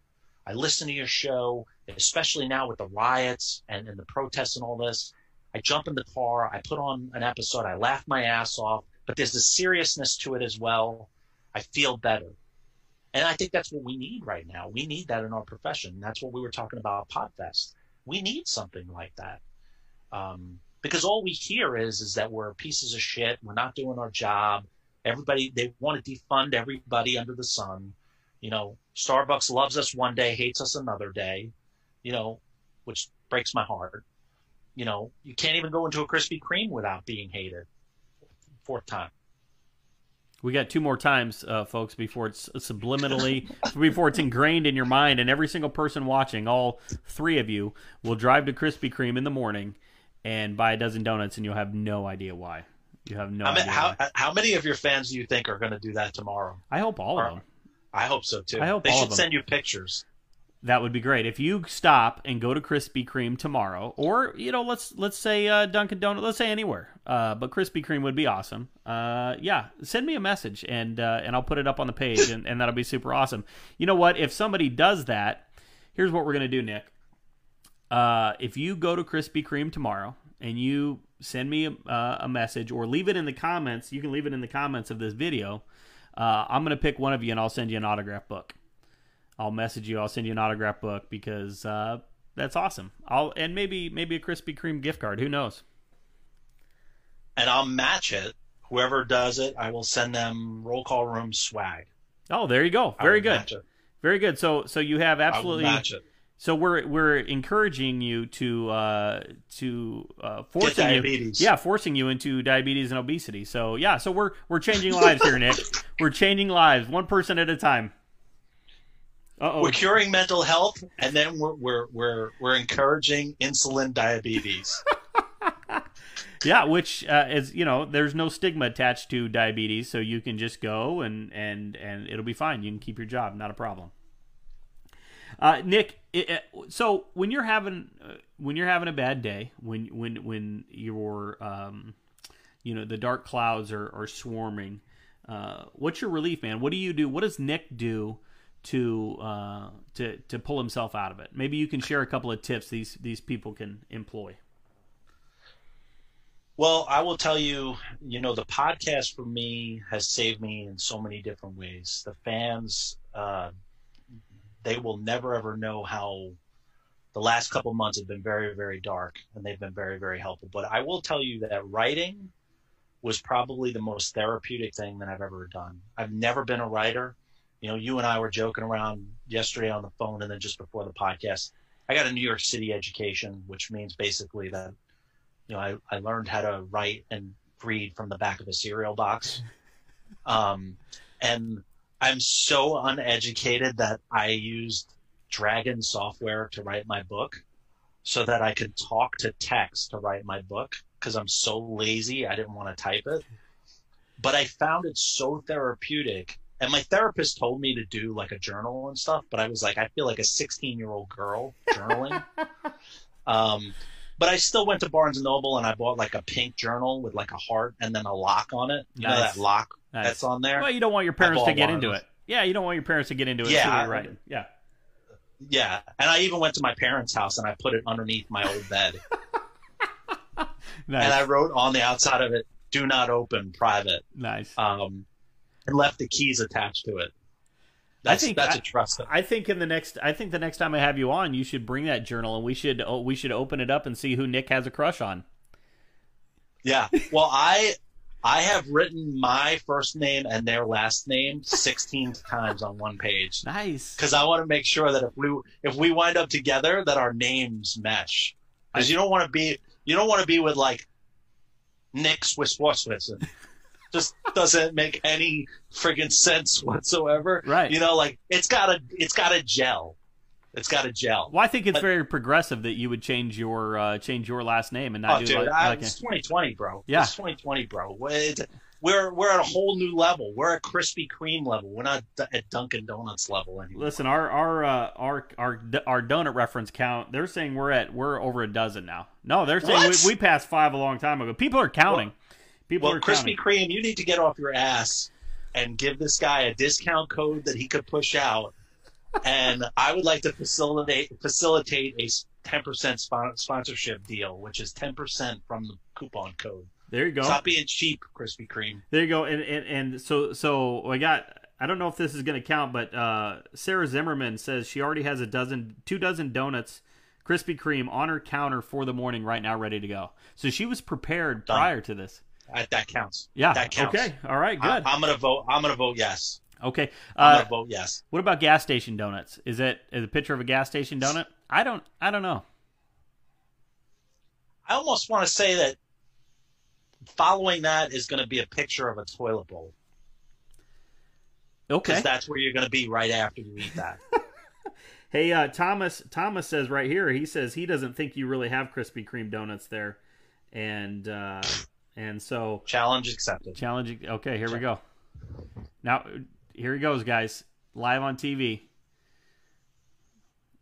I listen to your show, especially now with the riots and, and the protests and all this. I jump in the car, I put on an episode, I laugh my ass off, but there's a seriousness to it as well. I feel better. And I think that's what we need right now. We need that in our profession. That's what we were talking about at Podfest. We need something like that. Um, because all we hear is is that we're pieces of shit. We're not doing our job. Everybody they want to defund everybody under the sun. You know, Starbucks loves us one day, hates us another day. You know, which breaks my heart you know, you can't even go into a Krispy Kreme without being hated. Fourth time. We got two more times, uh, folks, before it's subliminally, before it's ingrained in your mind, and every single person watching, all three of you, will drive to Krispy Kreme in the morning and buy a dozen donuts, and you'll have no idea why. You have no I mean, idea. How, why. how many of your fans do you think are going to do that tomorrow? I hope all or, of them. I hope so too. I hope they should send you pictures. That would be great. If you stop and go to Krispy Kreme tomorrow, or you know, let's let's say uh, Dunkin' Donuts, let's say anywhere, uh, but Krispy Kreme would be awesome. Uh, yeah, send me a message and uh, and I'll put it up on the page, and, and that'll be super awesome. You know what? If somebody does that, here's what we're gonna do, Nick. Uh, if you go to Krispy Kreme tomorrow and you send me a, uh, a, message or leave it in the comments, you can leave it in the comments of this video. I'm gonna pick one of you and I'll send you an autograph book. I'll message you. I'll send you an autograph book because uh, that's awesome. I'll and maybe maybe a Krispy Kreme gift card. Who knows? And I'll match it. Whoever does it, I will send them roll call room swag. Oh, there you go. Very good. Very good. So so you have absolutely match it. So we're we're encouraging you to uh, to uh, forcing you, yeah, forcing you into diabetes and obesity. So yeah, so we're we're changing lives here, Nick. We're changing lives, one person at a time. Uh-oh. We're curing mental health, and then we're we're we're, we're encouraging insulin diabetes. yeah, which uh, is you know, there's no stigma attached to diabetes, so you can just go and and and it'll be fine. You can keep your job, not a problem. Uh, Nick, it, it, so when you're having uh, when you're having a bad day, when when when you're um, you know the dark clouds are, are swarming, uh, what's your relief, man? What do you do? What does Nick do? to uh, to to pull himself out of it. Maybe you can share a couple of tips these these people can employ. Well, I will tell you, you know, the podcast for me has saved me in so many different ways. The fans, uh, they will never ever know how the last couple months have been very, very dark, and they've been very, very helpful. But I will tell you that writing was probably the most therapeutic thing that I've ever done. I've never been a writer you know, you and I were joking around yesterday on the phone and then just before the podcast. I got a New York City education, which means basically that you know, I, I learned how to write and read from the back of a cereal box. Um, and I'm so uneducated that I used Dragon software to write my book so that I could talk to text to write my book because I'm so lazy. I didn't want to type it. But I found it so therapeutic. And my therapist told me to do like a journal and stuff, but I was like, I feel like a 16 year old girl journaling. um, but I still went to Barnes and Noble and I bought like a pink journal with like a heart and then a lock on it. You know that lock Nice. that's on there? Well, you don't want your parents to get into it. Yeah, you don't want your parents to get into it. Yeah, I- you're. Yeah. Yeah. And I even went to my parents' house and I put it underneath my old bed. Nice. and I wrote on the outside of it, do not open private. nice. Um, and left the keys attached to it. That's, think that's I- a trust. I think in the next, I think the next time I have you on, you should bring that journal and we should, oh, we should open it up and see who Nick has a crush on. Yeah. Well, I I have written my first name and their last name 16 times on one page Nice. because I want to make sure that if we if we wind up together, that our names mesh. Because you don't want to be you don't want to be with like Nick Swiss Swisson. Just doesn't make any friggin' sense whatsoever. Right. You know, like it's gotta it's gotta gel. It's gotta gel. Well, I think it's But- very progressive that you would change your uh, change your last name and not Oh, do dude, like, I, like it's 2020, bro. Yeah. It's 2020, bro. We're we're at a whole new level. We're at Krispy Kreme level. We're not at Dunkin' Donuts level anymore. Listen, our our uh, our our our donut reference count. They're saying we're at we're over a dozen now. No, they're saying What? we, we passed five a long time ago. People are counting. People well, are Krispy counting. Kreme, you need to get off your ass and give this guy a discount code that he could push out. And I would like to facilitate facilitate a 10% spon- sponsorship deal, which is 10% from the coupon code. There you go. Stop being cheap, Krispy Kreme. There you go. And and, and so so I got. I don't know if this is going to count, but uh, Sarah Zimmerman says she already has a dozen, two dozen donuts, Krispy Kreme on her counter for the morning right now, ready to go. So she was prepared Done. prior to this. Uh, that counts. Yeah. That counts. Okay. All right. Good. I, am gonna vote. I'm gonna vote yes. Okay. Uh, vote yes. what about gas station donuts? Is it is a picture of a gas station donut? I don't. I don't know. I almost want to say that following that is going to be a picture of a toilet bowl Okay. because that's where you're going to be right after you eat that. Hey, uh, Thomas. Thomas says right here. He says he doesn't think you really have Krispy Kreme donuts there, and uh, and so Challenge accepted. challenge. Okay, here we go. Now, here he goes, guys. Live on TV.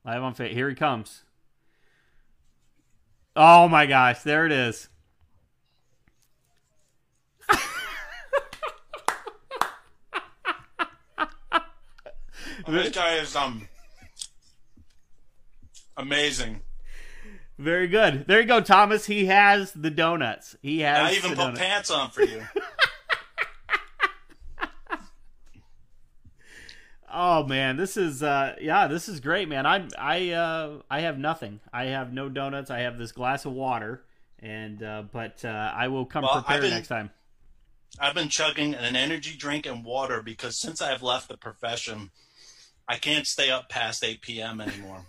Live on fa Here he comes. Oh my gosh! There it is. This guy is um amazing. Very good. There you go, Thomas. He has the donuts. He has. I even put donuts. pants on for you. Oh man, this is uh yeah, this is great, man. I I uh I have nothing. I have no donuts. I have this glass of water and uh but uh I will come Well, prepared been- next time. I've been chugging an energy drink and water because since I've left the profession, I can't stay up past 8 p.m. anymore.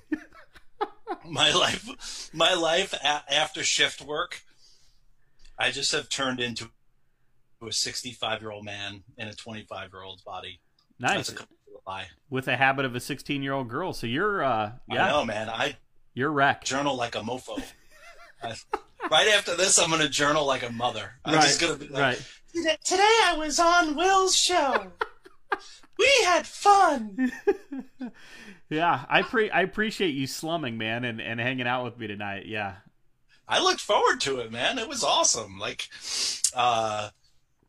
my life, my life a- after shift work, I just have turned into a 65 year old man in a 25 year old's body. Nice. That's a lie. With a habit of a 16-year-old girl. So you're uh I yeah, know, man. I you're wrecked. journal like a mofo. I, right after this, I'm going to journal like a mother. I'm just going to be like, right. Today- Today I was on Will's show. we had fun. Yeah, I pre I appreciate you slumming, man, and and hanging out with me tonight. Yeah. I looked forward to it, man. It was awesome. Like, uh,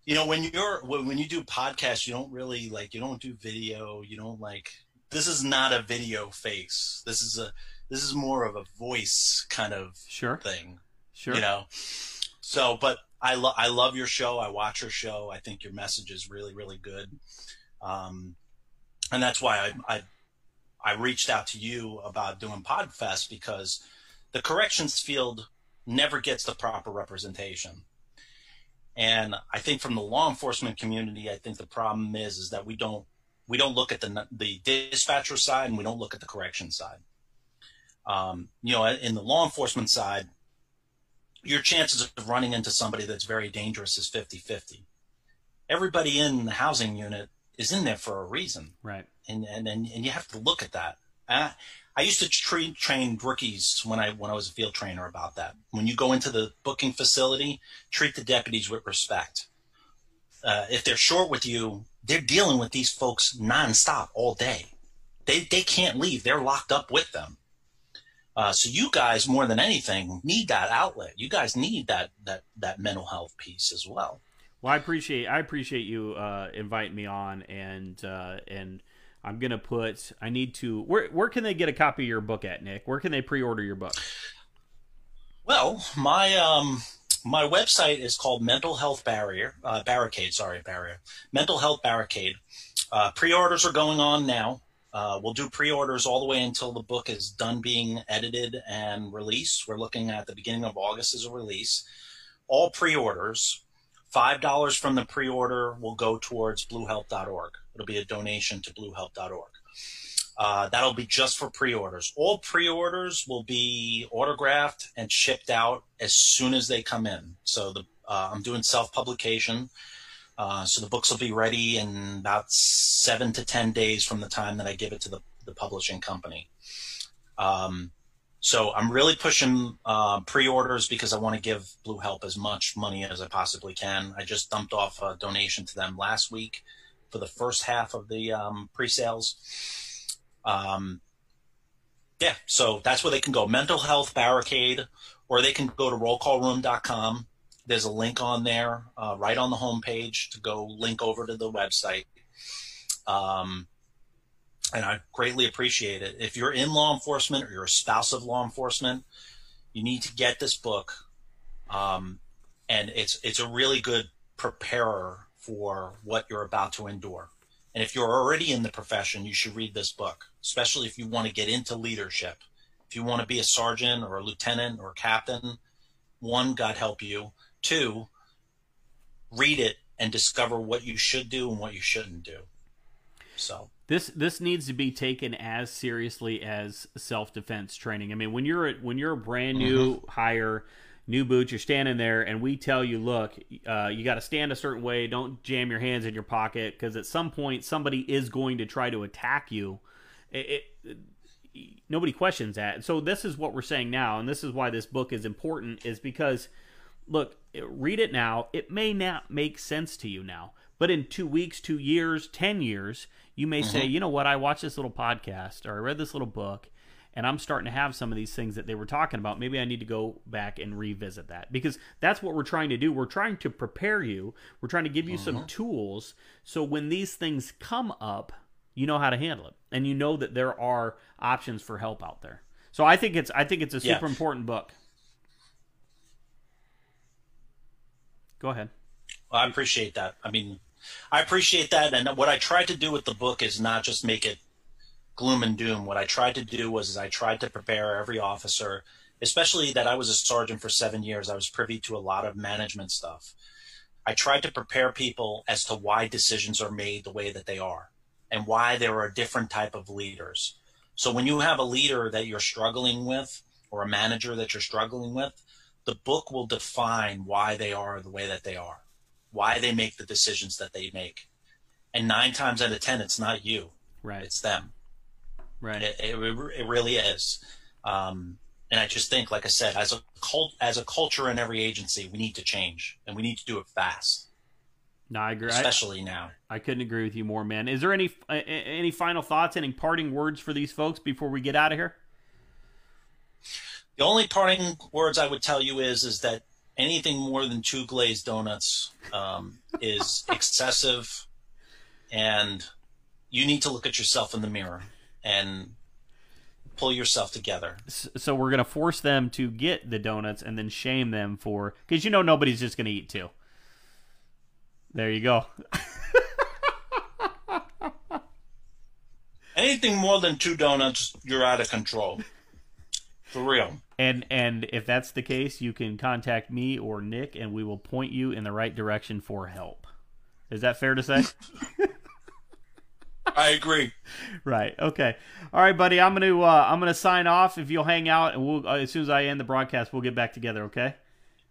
you know, when you're when when you do podcasts, you don't really like you don't do video. You don't like this is not a video face. This is a this is more of a voice kind of Sure. thing. Sure. You know. So, but I love I love your show. I watch your show. I think your message is really really good. Um, and that's why I, I I reached out to you about doing Podfest because the corrections field never gets the proper representation. And I think from the law enforcement community, I think the problem is is that we don't we don't look at the the dispatcher side and we don't look at the correction side. Um, you know, in the law enforcement side, your chances of running into somebody that's very dangerous is 50-50. Everybody in the housing unit is in there for a reason. Right. And and and, and you have to look at that. I, I used to train train rookies when I when I was a field trainer about that. When you go into the booking facility, treat the deputies with respect. Uh, if they're short with you, they're dealing with these folks nonstop all day. They they can't leave. They're locked up with them. Uh, so you guys, more than anything, need that outlet. You guys need that that that mental health piece as well. Well, I appreciate I appreciate you uh, inviting me on, and uh, and I'm gonna put. I need to. Where where can they get a copy of your book at, Nick? Where can they pre-order your book? Well, my um my website is called Mental Health Barrier uh, Barricade. Sorry, Barrier. Mental Health Barricade. Uh, pre-orders are going on now. Uh, we'll do pre-orders all the way until the book is done being edited and released. We're looking at the beginning of August as a release. All pre-orders, five dollars from the pre-order will go towards BlueHelp.org. It'll be a donation to BlueHelp.org. Uh, that'll be just for pre-orders. All pre-orders will be autographed and shipped out as soon as they come in. So the uh, I'm doing self-publication. Uh, so the books will be ready in about seven to ten days from the time that I give it to the, the publishing company. Um, so I'm really pushing uh, pre-orders because I want to give Blue Help as much money as I possibly can. I just dumped off a donation to them last week for the first half of the um, pre-sales. Um, yeah, so that's where they can go. Mental Health Barricade, or they can go to rollcallroom.com there's a link on there, uh, right on the homepage, to go link over to the website. Um, and I greatly appreciate it. If you're in law enforcement or you're a spouse of law enforcement, you need to get this book. Um, and it's it's a really good preparer for what you're about to endure. And if you're already in the profession, you should read this book, especially if you want to get into leadership. If you want to be a sergeant or a lieutenant or a captain, one, God help you. Two, read it and discover what you should do and what you shouldn't do. So this this needs to be taken as seriously as self defense training. I mean, when you're a, when you're a brand new mm-hmm. hire, new boots, you're standing there, and we tell you, look, uh, you got to stand a certain way. Don't jam your hands in your pocket because at some point somebody is going to try to attack you. It, it, nobody questions that. So this is what we're saying now, and this is why this book is important, is because look, read it now. It may not make sense to you now, but in two weeks, two years, 10 years, you may mm-hmm. say, you know what, I watched this little podcast or I read this little book and I'm starting to have some of these things that they were talking about. Maybe I need to go back and revisit that because that's what we're trying to do. We're trying to prepare you, we're trying to give you mm-hmm. some tools so when these things come up, you know how to handle it and you know that there are options for help out there. So I think it's I think it's a super yeah. important book. Go ahead. Well, I appreciate that. I mean, I appreciate that. And what I tried to do with the book is not just make it gloom and doom. What I tried to do was I tried to prepare every officer, especially that I was a sergeant for seven years. I was privy to a lot of management stuff. I tried to prepare people as to why decisions are made the way that they are and why there are different type of leaders. So when you have a leader that you're struggling with or a manager that you're struggling with, the book will define why they are the way that they are, why they make the decisions that they make. And nine times out of 10, it's not you. Right. It's them. Right. It, it, it really is. Um, and I just think, like I said, as a cult, as a culture in every agency, we need to change and we need to do it fast. No, I agree. Especially I, now. I couldn't agree with you more, man. Is there any any final thoughts, any parting words for these folks before we get out of here? The only parting words I would tell you is is that anything more than two glazed donuts um, is excessive, and you need to look at yourself in the mirror and pull yourself together. So we're gonna force them to get the donuts and then shame them for because you know nobody's just gonna eat two. There you go. Anything more than two donuts, you're out of control. For real. And and if that's the case, you can contact me or Nick, and we will point you in the right direction for help. Is that fair to say? I agree. Right. Okay. All right, buddy. I'm gonna uh, I'm gonna sign off. If you'll hang out, and we'll uh, as soon as I end the broadcast, we'll get back together. Okay.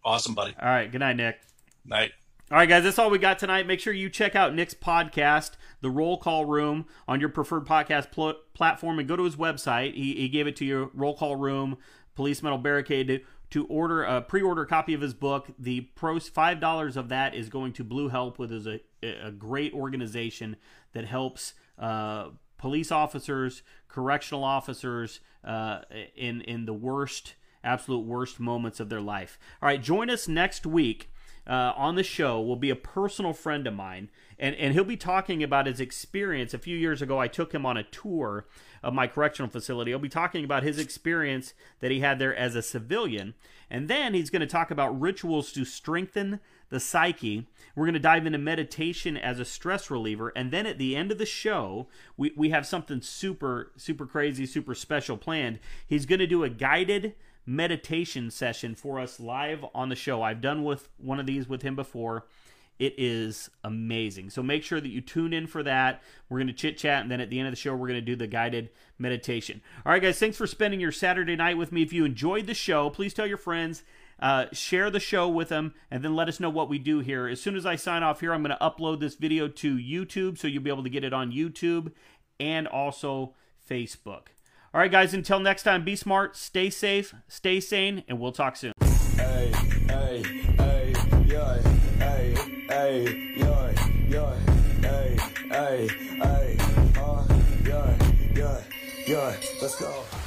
Awesome, buddy. All right. Good night, Nick. Night. All right, guys, that's all we got tonight. Make sure you check out Nick's podcast, The Roll Call Room, on your preferred podcast pl- platform and go to his website. He, he gave it to you, Roll Call Room, Police Metal Barricade, to, order a pre-order copy of his book. The pros five dollars of that is going to Blue Help, which is a, a great organization that helps uh, police officers, correctional officers uh, in in the worst, absolute worst moments of their life. All right, join us next week uh, on the show will be a personal friend of mine, and, and he'll be talking about his experience. A few years ago, I took him on a tour of my correctional facility. He'll be talking about his experience that he had there as a civilian, and then he's going to talk about rituals to strengthen the psyche. We're going to dive into meditation as a stress reliever, and then at the end of the show, we, we have something super, super crazy, super special planned. He's going to do a guided meditation session for us live on the show. I've done with one of these with him before. It is amazing. So make sure that you tune in for that. We're going to chit chat, and then at the end of the show, we're going to do the guided meditation. All right, guys, thanks for spending your Saturday night with me. If you enjoyed the show, please tell your friends. Uh, share the show with them and then let us know what we do here. As soon as I sign off here, I'm going to upload this video to YouTube so you'll be able to get it on YouTube and also Facebook. All right, guys, until next time, be smart, stay safe, stay sane, and we'll talk soon. Let's go.